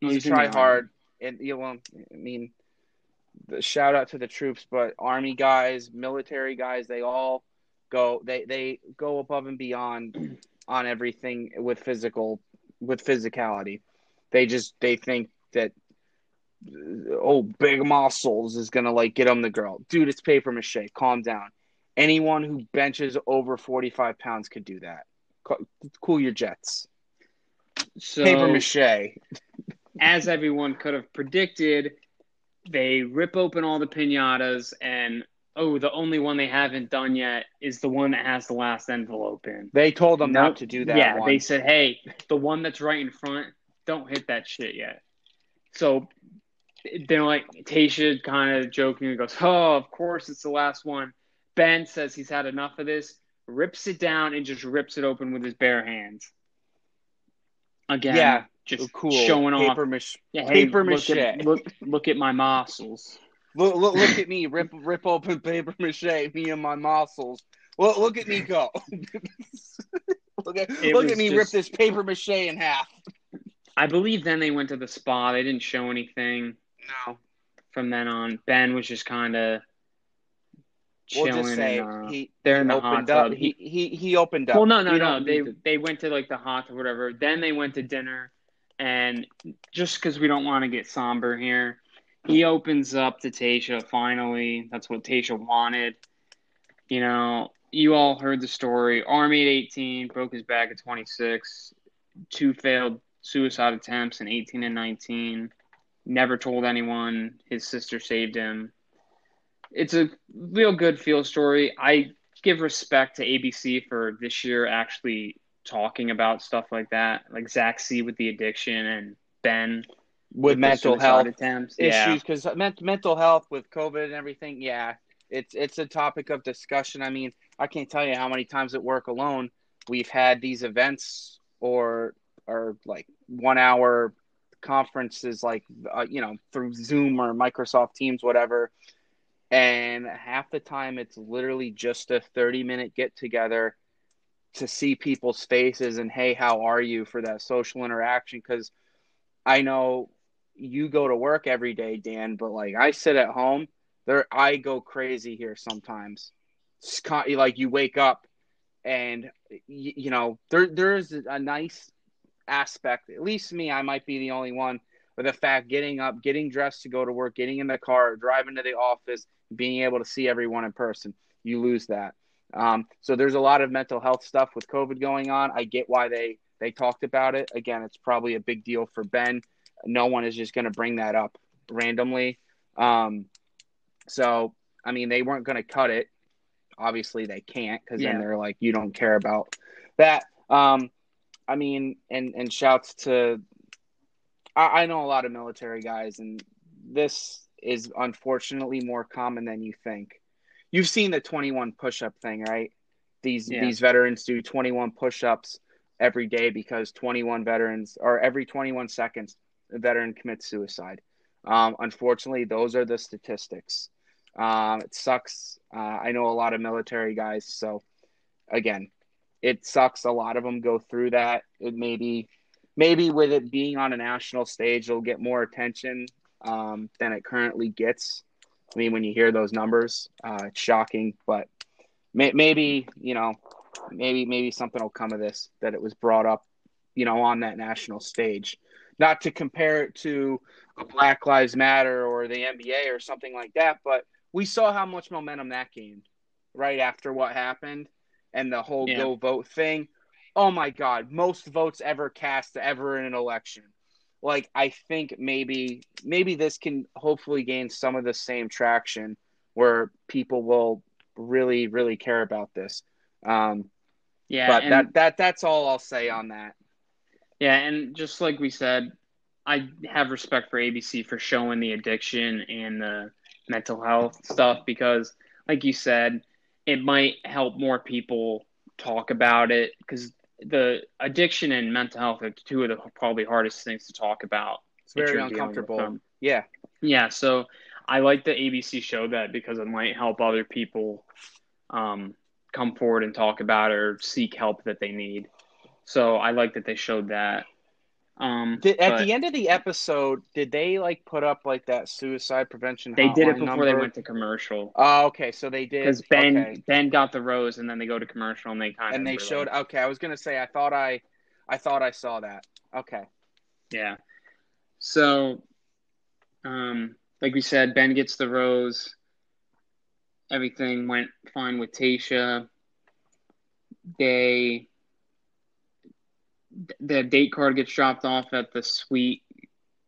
he's He's try the- hard and you know i mean the shout out to the troops, but army guys, military guys, they all go they they go above and beyond [clears throat] on everything with physical with physicality. They just they think that oh big muscles is gonna like get them the girl. Dude, it's paper mache. Calm down. Anyone who benches over forty five pounds could do that. Cool your jets. So, Paper mache. [laughs] as everyone could have predicted, they rip open all the pinatas, and oh, the only one they haven't done yet is the one that has the last envelope in. They told them Nope. not to do that. yeah, one. they said, hey, the one that's right in front, don't hit that shit yet. So they're like, Tayshia kind of jokingly goes, oh, of course it's the last one. Ben says he's had enough of this, rips it down, and just rips it open with his bare hands. Again, Yeah, just cool. showing off. paper mache. Yeah, paper look at, mache. look, look at my muscles. Look, look, look at me, rip, rip open paper mache, me and my muscles. Look, look at me go. [laughs] look at, It look at me just- rip this paper mache in half. I believe then they went to the spa. They didn't show anything No, from then on. Ben was just kind of we'll chilling. just say and, uh, he, they're he in the opened hot up. tub. He, he he opened up. well, no, no, We no. They to- they went to like the hot or whatever. Then they went to dinner, and just because we don't want to get somber here, he opens up to Tayshia. Finally, that's what Tayshia wanted. You know, you all heard the story. Army at 18, broke his back at 26, two failed suicide attempts in 18 and 19. Never told anyone. His sister saved him. It's a real good feel story. I give respect to ABC for this year actually talking about stuff like that, like Zach C with the addiction and Ben with mental health attempts. Issues because mental health with COVID and everything. Yeah, it's it's a topic of discussion. I mean, I can't tell you how many times at work alone we've had these events or or like one hour conferences, like uh, you know through Zoom or Microsoft Teams, whatever. And half the time, it's literally just a thirty minute get together to see people's faces and hey, how are you for that social interaction because. I know you go to work every day, Dan, but like I sit at home, there I go crazy here sometimes. Like you wake up and you, you know there there is a nice aspect. At least me, I might be the only one with the fact getting up, getting dressed to go to work, getting in the car, driving to the office, being able to see everyone in person. You lose that. Um, so there's a lot of mental health stuff with COVID going on. I get why they they talked about it. Again, it's probably a big deal for Ben. No one is just going to bring that up randomly. Um, so, I mean, they weren't going to cut it. Obviously, they can't because Yeah. then they're like, you don't care about that. Um, I mean, and and shouts to. I, I know a lot of military guys, and this is unfortunately more common than you think. You've seen the 21 push-up thing, right? These Yeah. these veterans do 21 push-ups every day because 21 veterans or every 21 seconds a veteran commits suicide. Um, unfortunately, those are the statistics. Um, it sucks. Uh, I know a lot of military guys, so again, it sucks. A lot of them go through that. It maybe, maybe with it being on a national stage, it'll get more attention um, than it currently gets. I mean, when you hear those numbers, uh, it's shocking. But may- maybe you know, maybe maybe something will come of this that it was brought up, you know, on that national stage. Not to compare it to a Black Lives Matter or the NBA or something like that, but we saw how much momentum that gained right after what happened and the whole Yeah. go vote thing. Oh my God, most votes ever cast ever in an election. Like I think maybe maybe this can hopefully gain some of the same traction where people will really really care about this. Um, Yeah, but that that that's all I'll say on that. yeah, and just like we said, I have respect for ABC for showing the addiction and the mental health stuff because, like you said, it might help more people talk about it because the addiction and mental health are two of the probably hardest things to talk about. It's very you're dealing with uncomfortable. Yeah, Yeah, so I like the ABC show that because it might help other people um, come forward and talk about or seek help that they need. So I like that they showed that. Um, Did, at the end of the episode, did they like put up like that suicide prevention? they did it before they went to commercial Oh, okay. So they did because Ben okay. Ben got the rose, and then they go to commercial, and they kind and they showed. like- Okay, I was gonna say I thought I, I thought I saw that. Okay. Yeah. So, um, like we said, Ben gets the rose. Everything went fine with Tayshia. They, the date card gets dropped off at the suite,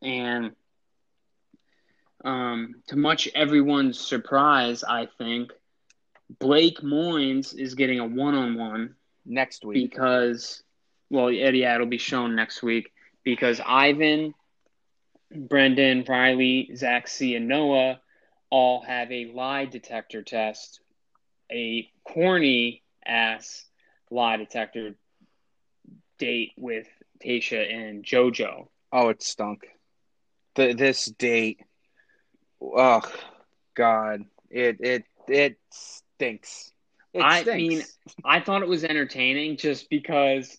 and um, to much everyone's surprise, I think Blake Moynes is getting a one-on-one Next week. because, well, yeah, it'll be shown next week because Ivan, Brendan, Riley, Zach C, and Noah all have a lie detector test, a corny ass lie detector date with Tayshia and JoJo. Oh, it stunk. The this date. Oh God. It it it stinks. It I stinks. mean, I thought it was entertaining just because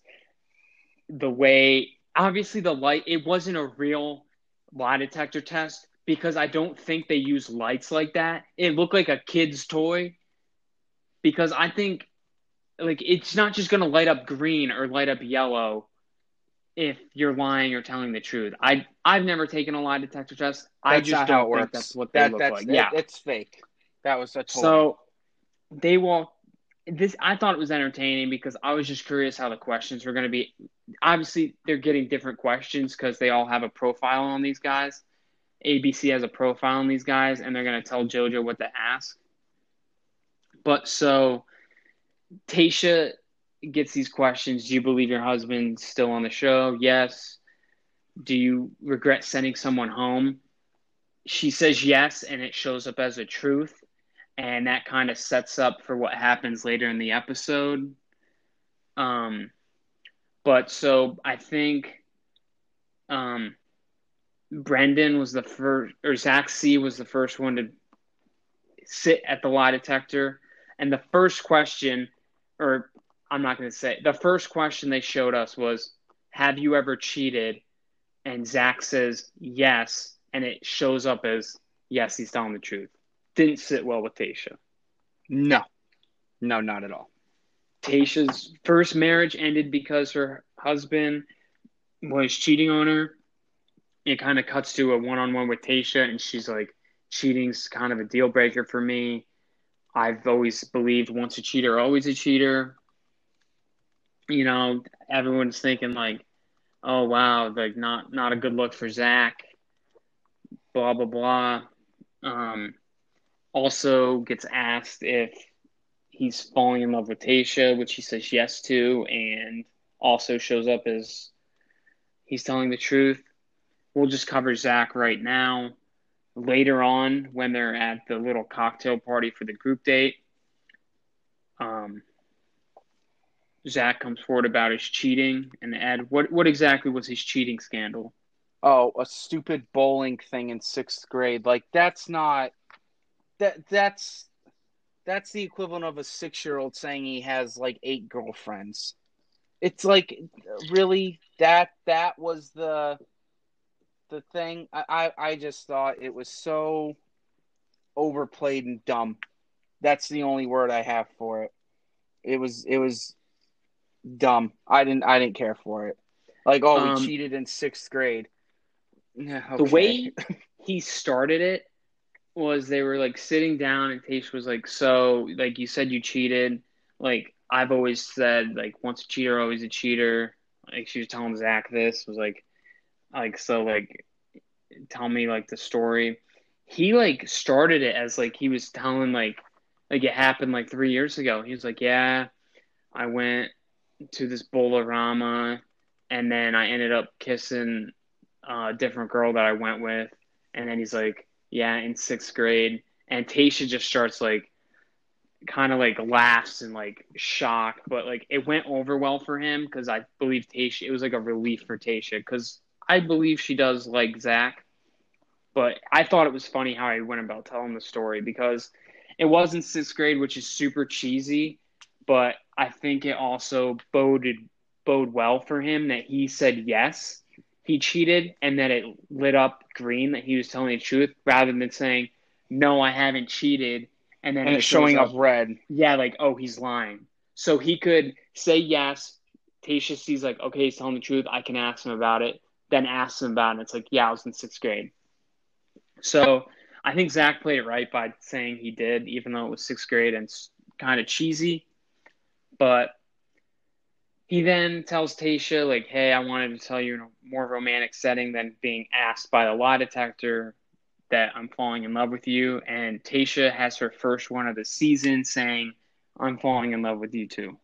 the way obviously the light it wasn't a real lie detector test because I don't think they use lights like that. It looked like a kid's toy because I think like it's not just going to light up green or light up yellow if you're lying or telling the truth. I I've never taken a lie detector test. I That's just don't think works. that's what they that, look that's, like. it- yeah. it's fake. That was such a. So they will. This I thought it was entertaining because I was just curious how the questions were going to be. Obviously, they're getting different questions because they all have a profile on these guys. ABC has a profile on these guys, and they're going to tell JoJo what to ask. But so Tayshia gets these questions. Do you believe your husband's still on the show? Yes. Do you regret sending someone home? She says yes, and it shows up as a truth and that kind of sets up for what happens later in the episode. Um, but so I think um, Brendan was the first, or Zach C was the first one to sit at the lie detector, and the first question, or I'm not going to say the first question they showed us was, "Have you ever cheated?" And Zach says yes, and it shows up as yes, he's telling the truth didn't sit well with Tayshia. no, no, not at all. Tayshia's first marriage ended because her husband was cheating on her. It kind of cuts to a one on one with Tayshia, and she's like, cheating's kind of a deal breaker for me. I've always believed once a cheater, always a cheater. You know, everyone's thinking like, oh wow, like not not a good look for Zach. Blah blah blah. Um, also gets asked if he's falling in love with Tayshia, which he says yes to, and also shows up as he's telling the truth. We'll just cover Zach right now. Later on, when they're at the little cocktail party for the group date, um, Zach comes forward about his cheating. And Ed, what what exactly was his cheating scandal? Oh, a stupid bowling thing in sixth grade. Like that's not that that's that's the equivalent of a six year old saying he has like eight girlfriends. It's like really that that was the the thing. I, I, I just thought it was so overplayed and dumb. That's the only word I have for it. It was it was dumb. I didn't I didn't care for it. Like oh Um, we cheated in sixth grade. Yeah, The way [laughs] he started it was they were like sitting down and Tayshia was like, So, like you said you cheated. Like I've always said, like once a cheater, always a cheater. Like she was telling Zach this was like like so like tell me like the story. He like started it as like he was telling like like it happened like three years ago. He was like, Yeah, I went to this Bolorama and then I ended up kissing a different girl that I went with. And then he's like, Yeah, in sixth grade. And Tayshia just starts like kind of like laughs and like shock, but like it went over well for him because I believe Tayshia, it was like a relief for Tayshia because I believe she does like Zach. But I thought it was funny how he went about telling the story because it was in sixth grade, which is super cheesy, but I think it also boded bode well for him that he said yes he cheated and that it lit up green that he was telling the truth rather than saying, no, I haven't cheated. And then and it's showing shows up red. Yeah, like, oh, he's lying. So he could say yes. Tayshia sees, like, okay, he's telling the truth. I can ask him about it. Then ask him about it. And it's like, yeah, I was in sixth grade. So I think Zach played it right by saying he did, even though it was sixth grade and kind of cheesy. But he then tells Tayshia, like, hey, I wanted to tell you in a more romantic setting than being asked by the lie detector that I'm falling in love with you. And Tayshia has her first one of the season saying, I'm falling in love with you too.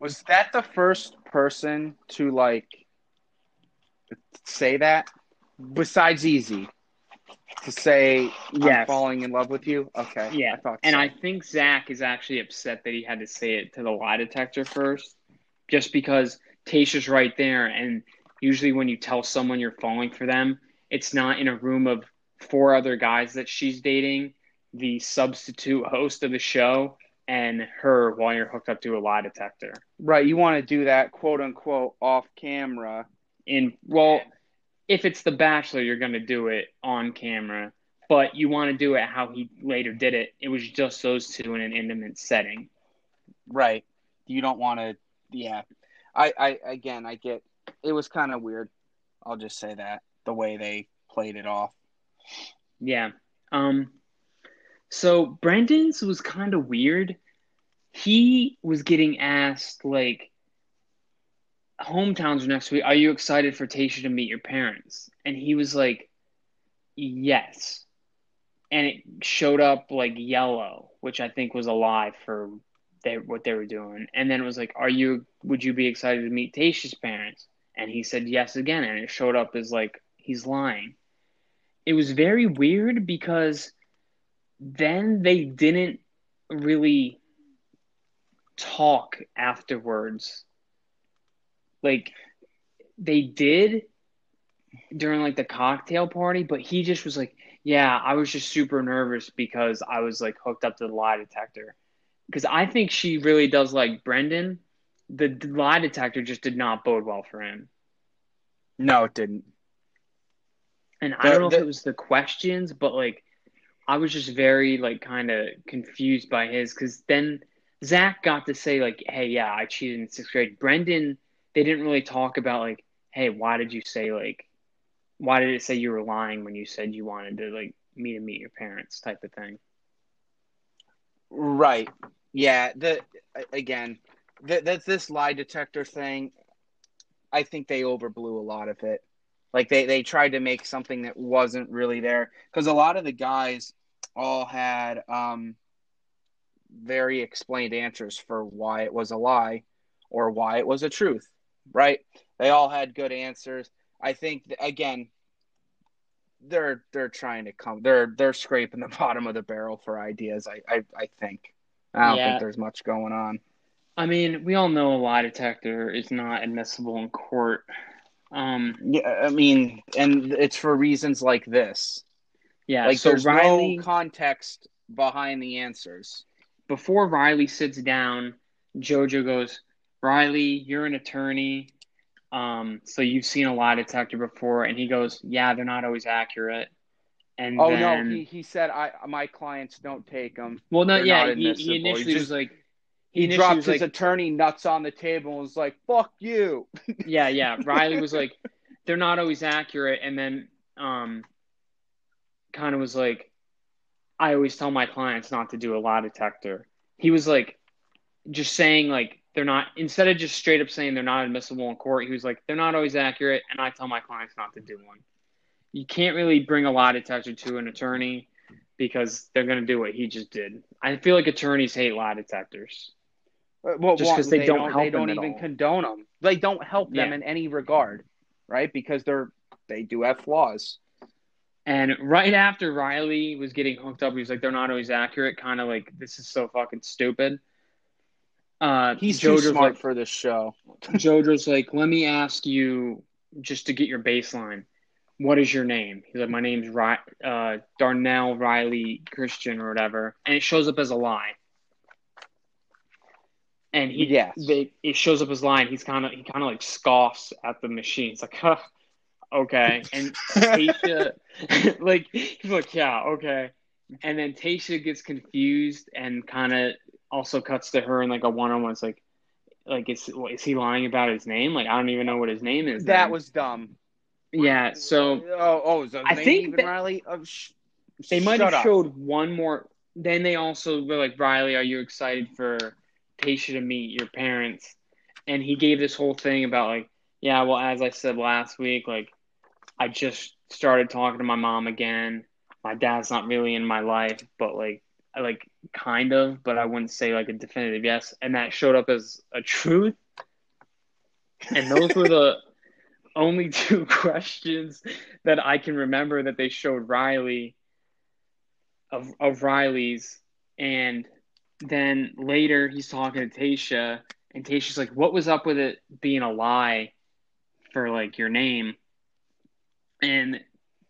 Was that the first person to like say that? Besides Easy. To say I'm falling in love with you? Okay. Yeah. I thought And so. I think Zach is actually upset that he had to say it to the lie detector first, just because Tayshia's right there. And usually, when you tell someone you're falling for them, it's not in a room of four other guys that she's dating, the substitute host of the show, and her while you're hooked up to a lie detector. Right, you want to do that quote unquote off camera. And well, if it's The Bachelor, you're going to do it on camera, but you want to do it how he later did it. It was just those two in an intimate setting. Right. You don't want to yeah. I I again, I get it was kind of weird. I'll just say that the way they played it off. Yeah. Um so Brendan's was kind of weird. He was getting asked like hometowns are next week. Are you excited for Tayshia to meet your parents? And he was like, Yes. And it showed up like yellow, which I think was a lie for they, what they were doing. And then it was like, Are you would you be excited to meet Tayshia's parents? And he said yes again, and it showed up as like he's lying. It was very weird because then they didn't really talk afterwards. Like they did during like the cocktail party, but he just was like, "Yeah, I was just super nervous because I was like hooked up to the lie detector." Because I think she really does like Brendan. The lie detector just did not bode well for him. No, it didn't. And I don't know if it was the questions, but like I was just very like kind of confused by his because then Zach got to say like, "Hey, yeah, I cheated in sixth grade." Brendan, they didn't really talk about like, "Hey, why did you say like, why did it say you were lying when you said you wanted to like me to meet your parents?" type of thing. Right. Yeah. The again, th- that's this lie detector thing. I think they overblew a lot of it. Like they they tried to make something that wasn't really there because a lot of the guys all had um very explained answers for why it was a lie or why it was a truth. Right. They all had good answers. I think again they're they're trying to come they're they're scraping [laughs] the bottom of the barrel for ideas i i, I think i don't Yeah. think there's much going on I mean, we all know a lie detector is not admissible in court. Um, yeah i mean and it's for reasons like this yeah, like so there's Riley. no context behind the answers before Riley sits down, Jojo goes, Riley, you're an attorney. Um, so you've seen a lie detector before, and he goes, Yeah, they're not always accurate. And oh then, no he, he said i my clients don't take them well, no, they're yeah, he, he He initially just- was like, he, initially dropped his like, attorney nuts on the table and was like fuck you [laughs] yeah, yeah. Riley was like, they're not always accurate, and then um, kind of was like, I always tell my clients not to do a lie detector. He was like, just saying like they're not instead of just straight up saying they're not admissible in court. He was like, they're not always accurate, and I tell my clients not to do one. You can't really bring a lie detector to an attorney because they're going to do what he just did. I feel like attorneys hate lie detectors. Uh, well, Just because they don't don't help they don't them at even all. condone them they don't help them Yeah. in any regard right because they're they do have flaws And right after Riley was getting hooked up, he was like, "They're not always accurate." Kind of like, "This is so fucking stupid." Uh, He's too Jojo's smart like, for this show. [laughs] Jojo's like, "Let me ask you, just to get your baseline, what is your name?" He's like, "My name's Ry- uh, Darnell Riley Christian or whatever," and it shows up as a lie. and he Yes. they, it shows up his line. He's kind of he kind of like scoffs at the machine. It's like, huh, okay. And Tayshia, [laughs] like he's like, yeah, okay. And then Tayshia gets confused and kind of also cuts to her in like a one on one. It's like, like is is he lying about his name? Like I don't even know what his name is. that then. was dumb. yeah. So oh, oh, his I name think that- Riley? Oh, sh- they might have up. showed one more. Then they also were like, Riley, are you excited for Tayshia to meet your parents? And he gave this whole thing about like, yeah, well, as I said last week, like, I just started talking to my mom again. My dad's not really in my life, but like, like kind of, but I wouldn't say like a definitive yes. And that showed up as a truth. And those were the [laughs] only two [laughs] questions that I can remember that they showed Riley of of Riley's, and then later he's talking to Tayshia, and Tayshia's like, "What was up with it being a lie for like your name?" And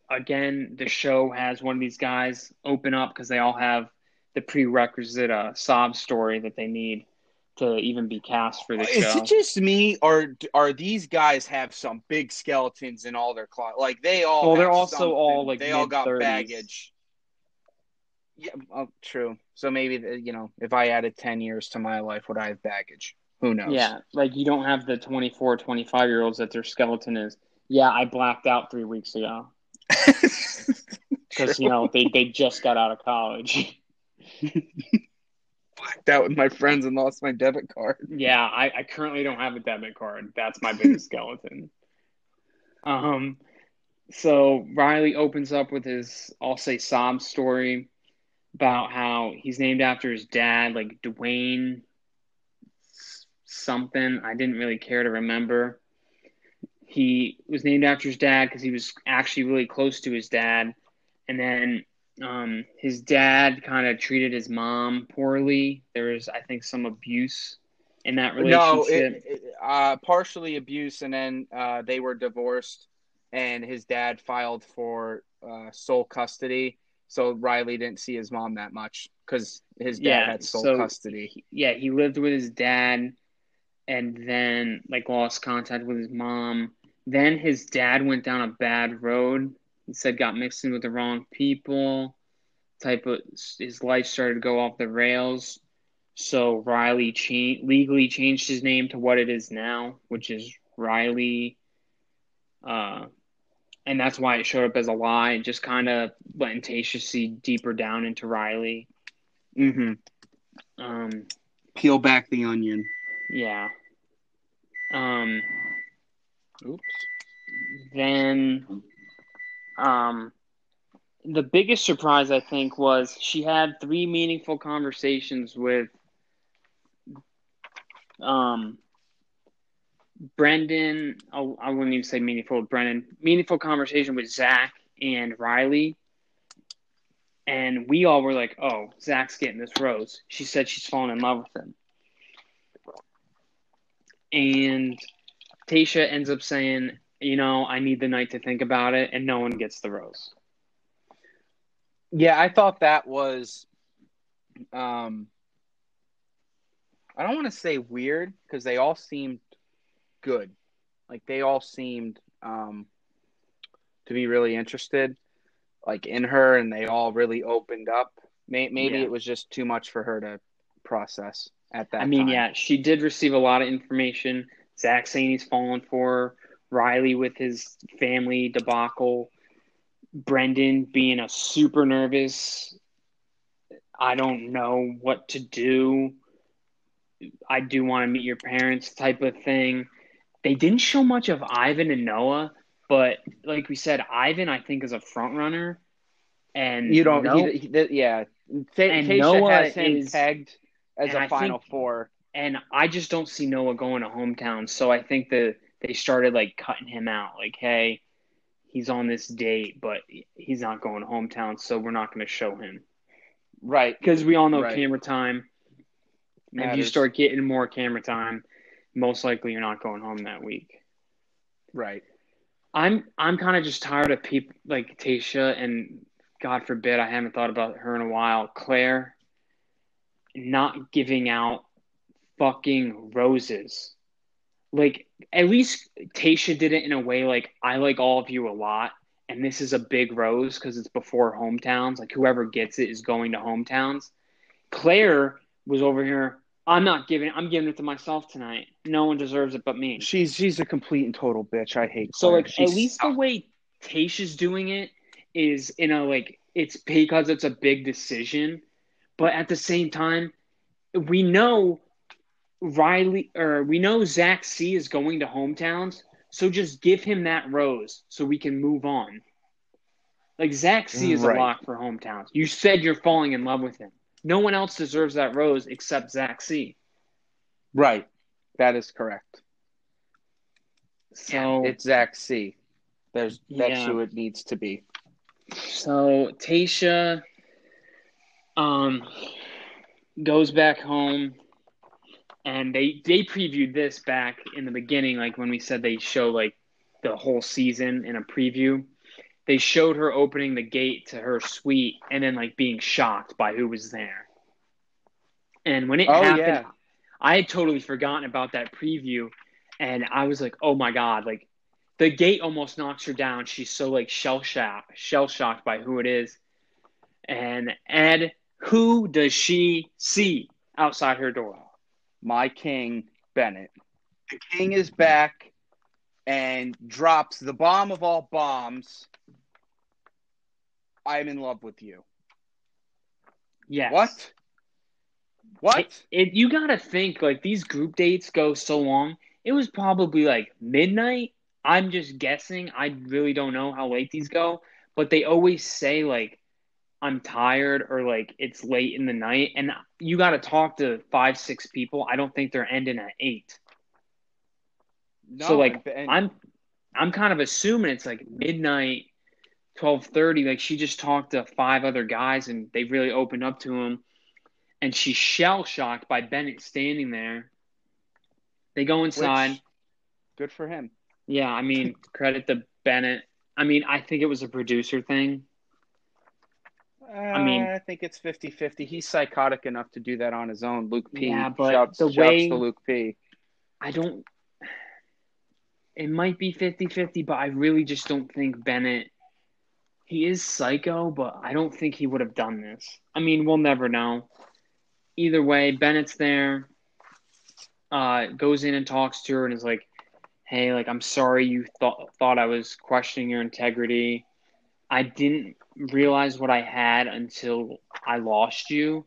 again, the show has one of these guys open up because they all have the prerequisite uh, sob story that they need to even be cast for the show. Is it just me, or are these guys have some big skeletons in all their closet? Like they all. Well, they're also something. all, like, they all got baggage. Yeah, oh, true. So maybe the- you know, if I added ten years to my life, would I have baggage? Who knows? Yeah, like you don't have the 24, 25 year olds that their skeleton is. Yeah, I blacked out three weeks ago [laughs] because you know they, they just got out of college. [laughs] blacked out with my friends and lost my debit card. yeah, I, I currently don't have a debit card. That's my biggest [laughs] skeleton. Um, so Riley opens up with his, I'll say, sob story about how he's named after his dad, like Dwayne something. I didn't really care to remember. He was named after his dad because he was actually really close to his dad, and then um, his dad kind of treated his mom poorly. There was, I think, some abuse in that No, relationship. it, it, uh, partially abuse, and then uh, they were divorced, and his dad filed for uh, sole custody. So Riley didn't see his mom that much because his dad Yeah, had sole so- custody. yeah, he lived with his dad and then like lost contact with his mom. Then his dad went down a bad road. He said got mixed in with the wrong people. Type of his life started to go off the rails. So Riley cha- legally changed his name to what it is now, which is Riley. Uh, and that's why it showed up as a lie, just kind of letting Tayshia see deeper down into Riley. Mm-hmm. Um, Peel back the onion. Yeah. Um, Oops. then, um, the biggest surprise I think was she had three meaningful conversations with, um, Brendan. Oh, I wouldn't even say meaningful Brendan. Meaningful conversation with Zach and Riley. And we all were like, "Oh, Zach's getting this rose." She said she's fallen in love with him. And Tayshia ends up saying, you know, I need the night to think about it, and no one gets the rose. Yeah, I thought that was um I don't want to say weird because they all seemed good. Like they all seemed um to be really interested like in her and they all really opened up. Maybe Yeah. it was just too much for her to process at that I mean, time. yeah, she did receive a lot of information. Zach saying he's fallen for her, Riley with his family debacle, Brendan being a super nervous. I don't know what to do. I do want to meet your parents type of thing. They didn't show much of Ivan and Noah, but like we said, Ivan I think is a front runner, and You don't Noah- he, he, yeah. And Tayshia Noah has him is- pegged as a I final think- four. and I just don't see Noah going to hometown. So I think that they started like cutting him out. Like, hey, he's on this date, but he's not going hometown, so we're not going to show him Right. because we all know Right. camera time. If you start getting more camera time, most likely you're not going home that week. Right. I'm I'm kind of just tired of people like Tayshia and God forbid I haven't thought about her in a while. Claire not giving out fucking roses. Like at least Tayshia did it in a way like I like all of you a lot, and this is a big rose because it's before hometowns. Like whoever gets it is going to hometowns. Claire was over here. I'm not giving. I'm giving it to myself tonight. No one deserves it but me. She's she's a complete and total bitch. I hate. So Claire. like She's at least the way Tayshia's doing it is in a like it's because it's a big decision, but at the same time, we know Riley or we know Zach C is going to hometowns, so just give him that rose so we can move on. Like Zach C is Right. a lock for hometowns. You said you're falling in love with him. No one else deserves that rose except Zach C. right. That is correct. So It's Zach C. There's that's Yeah. who it needs to be. So Tayshia um goes back home and they they previewed this back in the beginning like when we said they show like the whole season in a preview. They showed her opening the gate to her suite and then like being shocked by who was there. And when it Oh, happened, yeah. I had totally forgotten about that preview and I was like, "Oh my god, like the gate almost knocks her down. She's so like shell shocked, shell shocked by who it is. And Ed, who does she see outside her door? My king Bennett. The king is back and drops the bomb of all bombs. I'm in love with you. Yes. What? What? It, it- you gotta think like these group dates go so long. It was probably like midnight. I'm just guessing. I really don't know how late these go, but they always say like I'm tired or like it's late in the night, and you got to talk to five, six people. I don't think they're ending at eight. no, so, like, and- I'm I'm kind of assuming it's like midnight, twelve thirty. Like she just talked to five other guys and they really opened up to him, and she's shell shocked by Bennett standing there. They go inside. which- good for him. Yeah, I mean credit to Bennett. I mean I think it was a producer thing. I mean- I think it's 50-50. He's psychotic enough to do that on his own. Luke P. Yeah, but shouts, the way- to Luke P. I don't. It might be 50 50, but I really just don't think Bennett. He is psycho, but I don't think he would have done this. I mean, we'll never know. Either way, Bennett's there, uh, goes in and talks to her and is like, hey, like, I'm sorry you thought thought I was questioning your integrity. I didn't realize what I had until I lost you.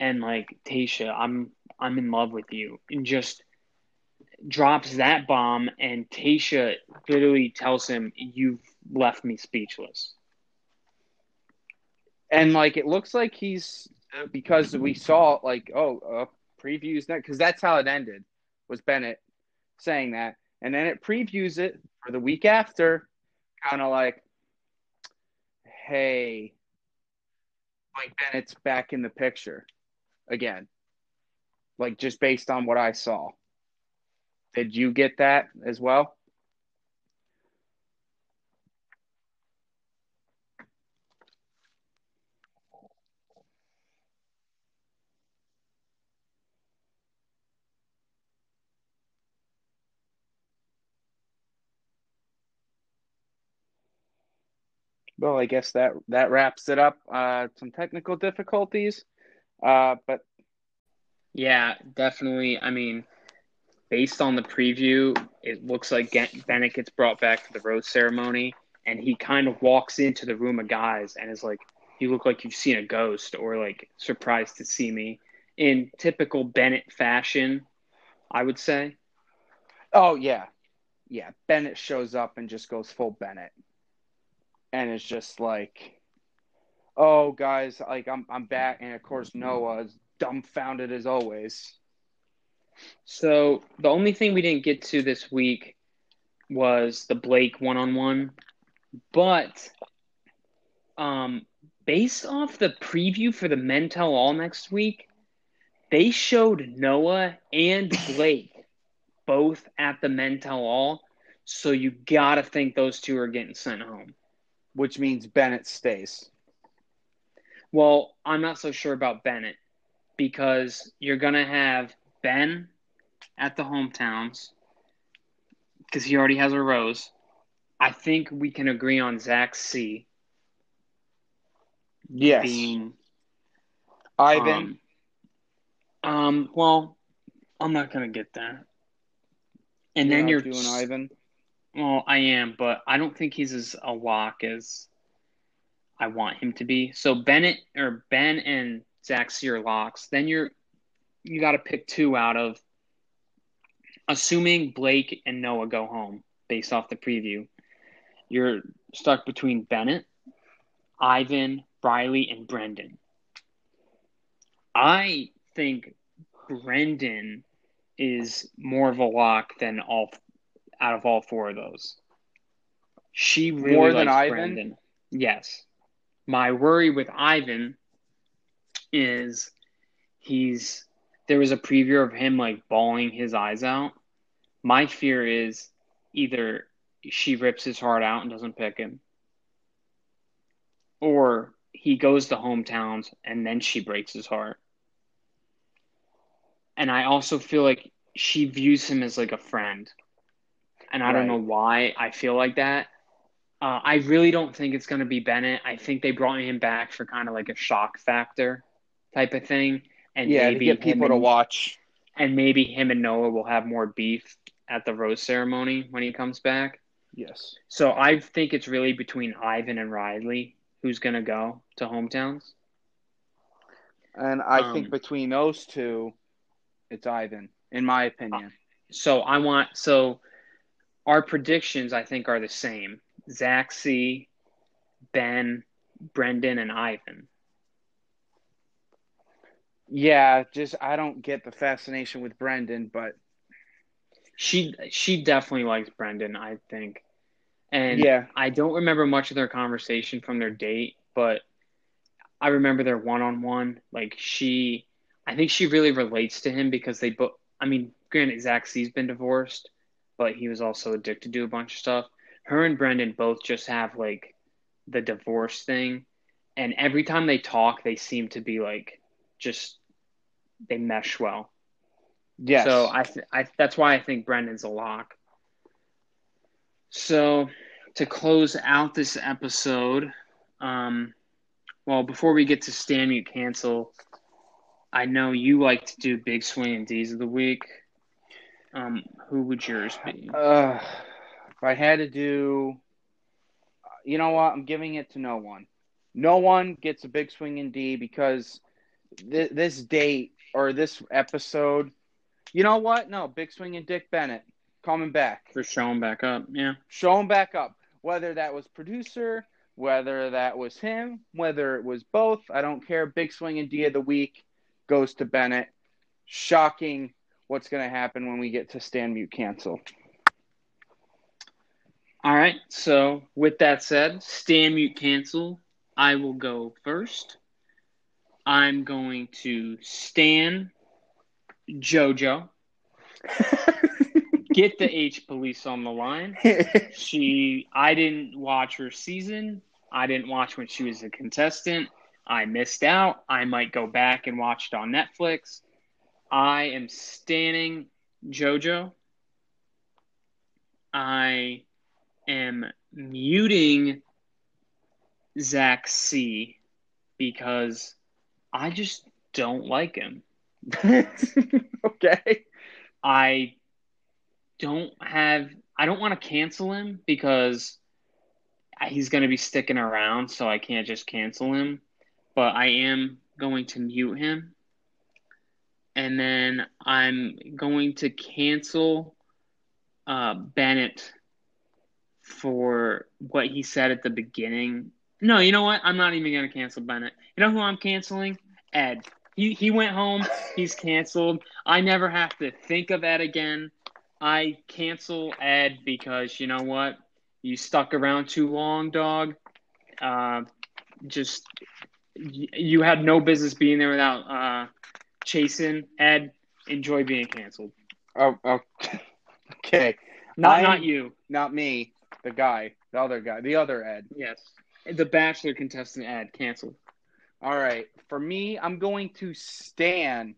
And like, Tayshia, I'm I'm in love with you. And just drops that bomb, and Tayshia literally tells him, "You've left me speechless." And like it looks like he's because we saw like oh uh, previews that because that's how it ended was Bennett saying that, and then it previews it for the week after, kind of like, hey, like Bennett's back in the picture again, like just based on what I saw. Did you get that as well? Well, I guess that that wraps it up. Uh, some technical difficulties, uh, but Yeah, definitely. I mean, based on the preview, it looks like Bennett gets brought back for the rose ceremony, and he kind of walks into the room of guys and is like, "You look like you've seen a ghost," or like surprised to see me. In typical Bennett fashion, I would say. oh yeah, yeah. Bennett shows up and just goes full Bennett, and it's just like, oh guys, like I'm I'm back, and of course Noah is dumbfounded as always. So the only thing we didn't get to this week was the Blake one on one, but um, based off the preview for the Men Tell All next week, they showed Noah and Blake both at the Men Tell All, so you gotta think those two are getting sent home. Which means Bennett stays. Well, I'm not so sure about Bennett because you're gonna have Ben at the hometowns because he already has a rose. I think we can agree on Zach C Yes. being Ivan. Um, um, well, I'm not gonna get that. And You're then you're doing Ivan. Well, I am, but I don't think he's as a lock as I want him to be. So Bennett or Ben and Zach are locks. Then you're you got to pick two out of assuming Blake and Noah go home based off the preview. You're stuck between Bennett, Ivan, Riley, and Brendan. I think Brendan is more of a lock than all out of all four of those. She really More than Ivan? Brendan. Yes. My worry with Ivan is he's there was a preview of him like bawling his eyes out. My fear is either she rips his heart out and doesn't pick him, or he goes to hometowns and then she breaks his heart. And I also feel like she views him as like a friend. And I don't know why I feel like that. Uh, I really don't think it's going to be Bennett. I think they brought him back for kind of like a shock factor type of thing. And yeah, to maybe get him people to watch. and maybe him and Noah will have more beef at the rose ceremony when he comes back. Yes. So I think it's really between Ivan and Riley who's going to go to hometowns. And I Um, think between those two, it's Ivan, in my opinion. So I want so our predictions I think are the same. Zach C, Ben, Brendan, and Ivan. yeah, just I don't get the fascination with Brendan, but She she definitely likes Brendan, I think. And yeah, I don't remember much of their conversation from their date, but I remember their one on one. Like she, I think she really relates to him because they both. I mean, granted, Zach C's been divorced, but he was also addicted to a bunch of stuff. Her and Brendan both just have like the divorce thing, and every time they talk, they seem to be like just they mesh well. Yeah. So I, th- I that's why I think Brendan's a lock. So to close out this episode, um, well, before we get to stand mute cancel, I know you like to do big swing and D's of the week. Um, who would yours be? Uh, if I had to do, you know what? I'm giving it to no one. No one gets a big swing in D because th- this date or this episode. You know what? No, big swing in Dick Bennett coming back. For showing back up, yeah. Showing back up. Whether that was producer, whether that was him, whether it was both, I don't care. Big swing in D of the week goes to Bennett. Shocking what's going to happen when we get to stand mute cancel. All right. So with that said, stand mute cancel. I will go first. I'm going to stand JoJo. [laughs] Get the H police on the line. [laughs] She I didn't watch her season. I didn't watch when she was a contestant. I missed out. I might go back and watch it on Netflix. I am standing JoJo. I am muting Zach C because I just don't like him. [laughs] okay. I don't have I don't want to cancel him because he's going to be sticking around so I can't just cancel him, but I am going to mute him. And then I'm going to cancel uh, Bennett for what he said at the beginning. No, you know what? I'm not even going to cancel Bennett. You know who I'm canceling? Ed. He he went home. He's canceled. I never have to think of Ed again. I cancel Ed because you know what? You stuck around too long, dog. Uh, just you had no business being there without uh, chasing Ed. Enjoy being canceled. Oh, oh, [laughs] okay. Not I'm- not you. Not me. The guy. The other guy. The other Ed. Yes, the Bachelor contestant Ed canceled. All right. For me, I'm going to stand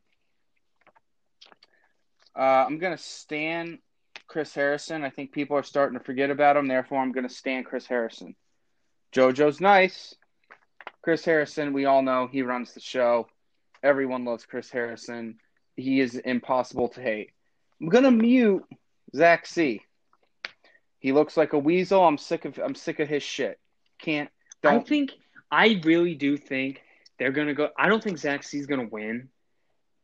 Uh, I'm gonna stand Chris Harrison. I think people are starting to forget about him. Therefore, I'm gonna stand Chris Harrison. JoJo's nice. Chris Harrison, we all know he runs the show. Everyone loves Chris Harrison. He is impossible to hate. I'm gonna mute Zach C. He looks like a weasel. I'm sick of I'm sick of his shit. Can't I don't think I really do think they're gonna go. I don't think Zach C's gonna win,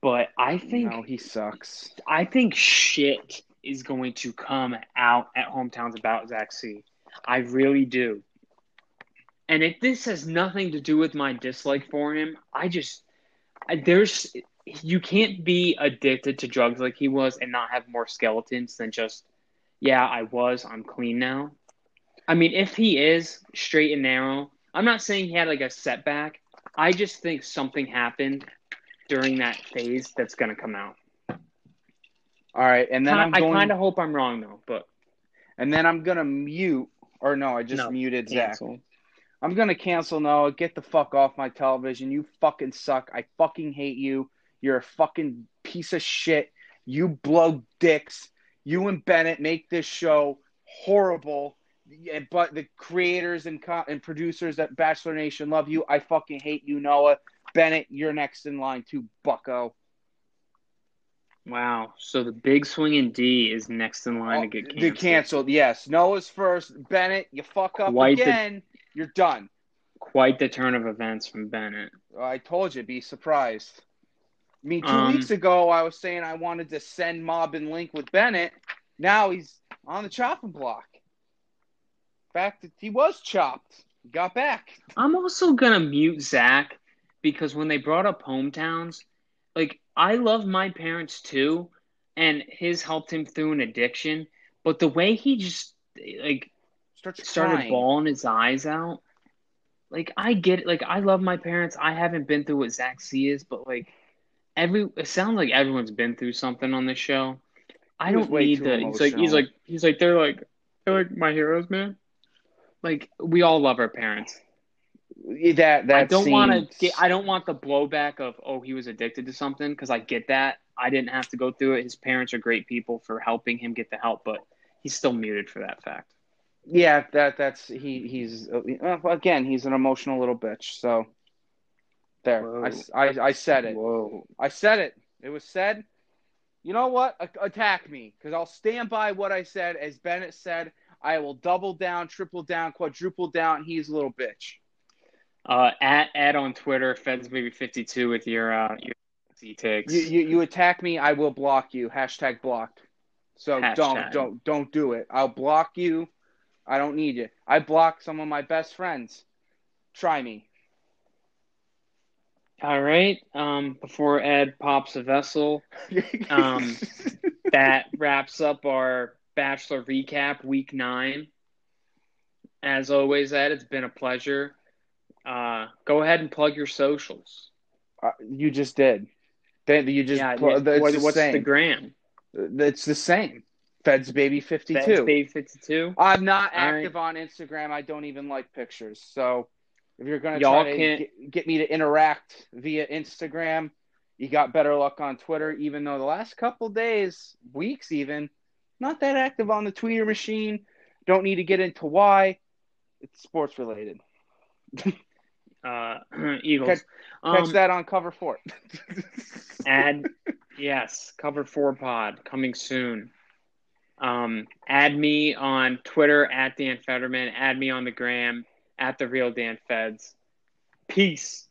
but I think no, he sucks. I think shit is going to come out at hometowns about Zach C. I really do. And if this has nothing to do with my dislike for him, I just I- there's you can't be addicted to drugs like he was and not have more skeletons than just yeah, I was, I'm clean now. I mean, if he is straight and narrow, I'm not saying he had like a setback. I just think something happened during that phase that's going to come out. All right, and then I'm I kind of hope I'm wrong though, but and then I'm gonna mute or no, I just No, muted Zach. I'm gonna cancel Noah. Get the fuck off my television. You fucking suck. I fucking hate you. You're a fucking piece of shit. You blow dicks. You and Bennett make this show horrible. But the creators and co- and producers at Bachelor Nation love you. I fucking hate you, Noah. Bennett, you're next in line too, Bucko. Wow. So the big swing in D is next in line oh, to get Oh, canceled. canceled, yes. Noah's first. Bennett, you fuck up Quite again. You're done. Quite the turn of events from Bennett. I told you, be surprised. I mean, two Um, weeks ago, I was saying I wanted to send Mob and Link with Bennett. Now he's on the chopping block. In fact, that he was chopped. He got back. I'm also gonna mute Zach because when they brought up hometowns, like I love my parents too, and his helped him through an addiction. But the way he just like Starts started crying. bawling his eyes out, like I get it. Like I love my parents. I haven't been through what Zach C is, but like every it sounds like everyone's been through something on this show. I He don't need too to. He's like he's like he's like they're like they're like my heroes, man. Like we all love our parents. That that I don't want to get. I don't want the blowback of oh he was addicted to something because I get that. I didn't have to go through it. His parents are great people for helping him get the help, but he's still muted for that fact. Yeah, that that's he he's uh, well, again he's an emotional little bitch. So there, I, Whoa. I, I said it. Whoa. I said it. It was said. You know what? A- attack me because I'll stand by what I said. As Bennett said, I will double down, triple down, quadruple down. He's a little bitch. Uh, at at on Twitter, Feds baby fifty two with your uh your C takes. You, you you attack me, I will block you. Hashtag blocked. So Hashtag. don't don't don't do it. I'll block you. I don't need you. I block some of my best friends. Try me. All right. Um, before Ed pops a vessel, [laughs] Um, that wraps up our Bachelor recap, week nine. As always, Ed, it's been a pleasure. Uh, go ahead and plug your socials. Uh, you just did. You just yeah, pl- What- what's the gram? It's the same. Feds baby fifty Feds. Baby fifty two. I'm not All right. active on Instagram. I don't even like pictures. So if you're gonna Y'all try to get, get me to interact via Instagram, you got better luck on Twitter. Even though the last couple days, weeks even, not that active on the tweeter machine. Don't need to get into why. It's sports related. [laughs] Uh, [clears throat] Eagles. Catch- Catch Um, that on cover four. and [laughs] yes, cover four pod coming soon. Um, add me on Twitter at Dan Federman. Add me on the gram at the real Dan Feds. Peace.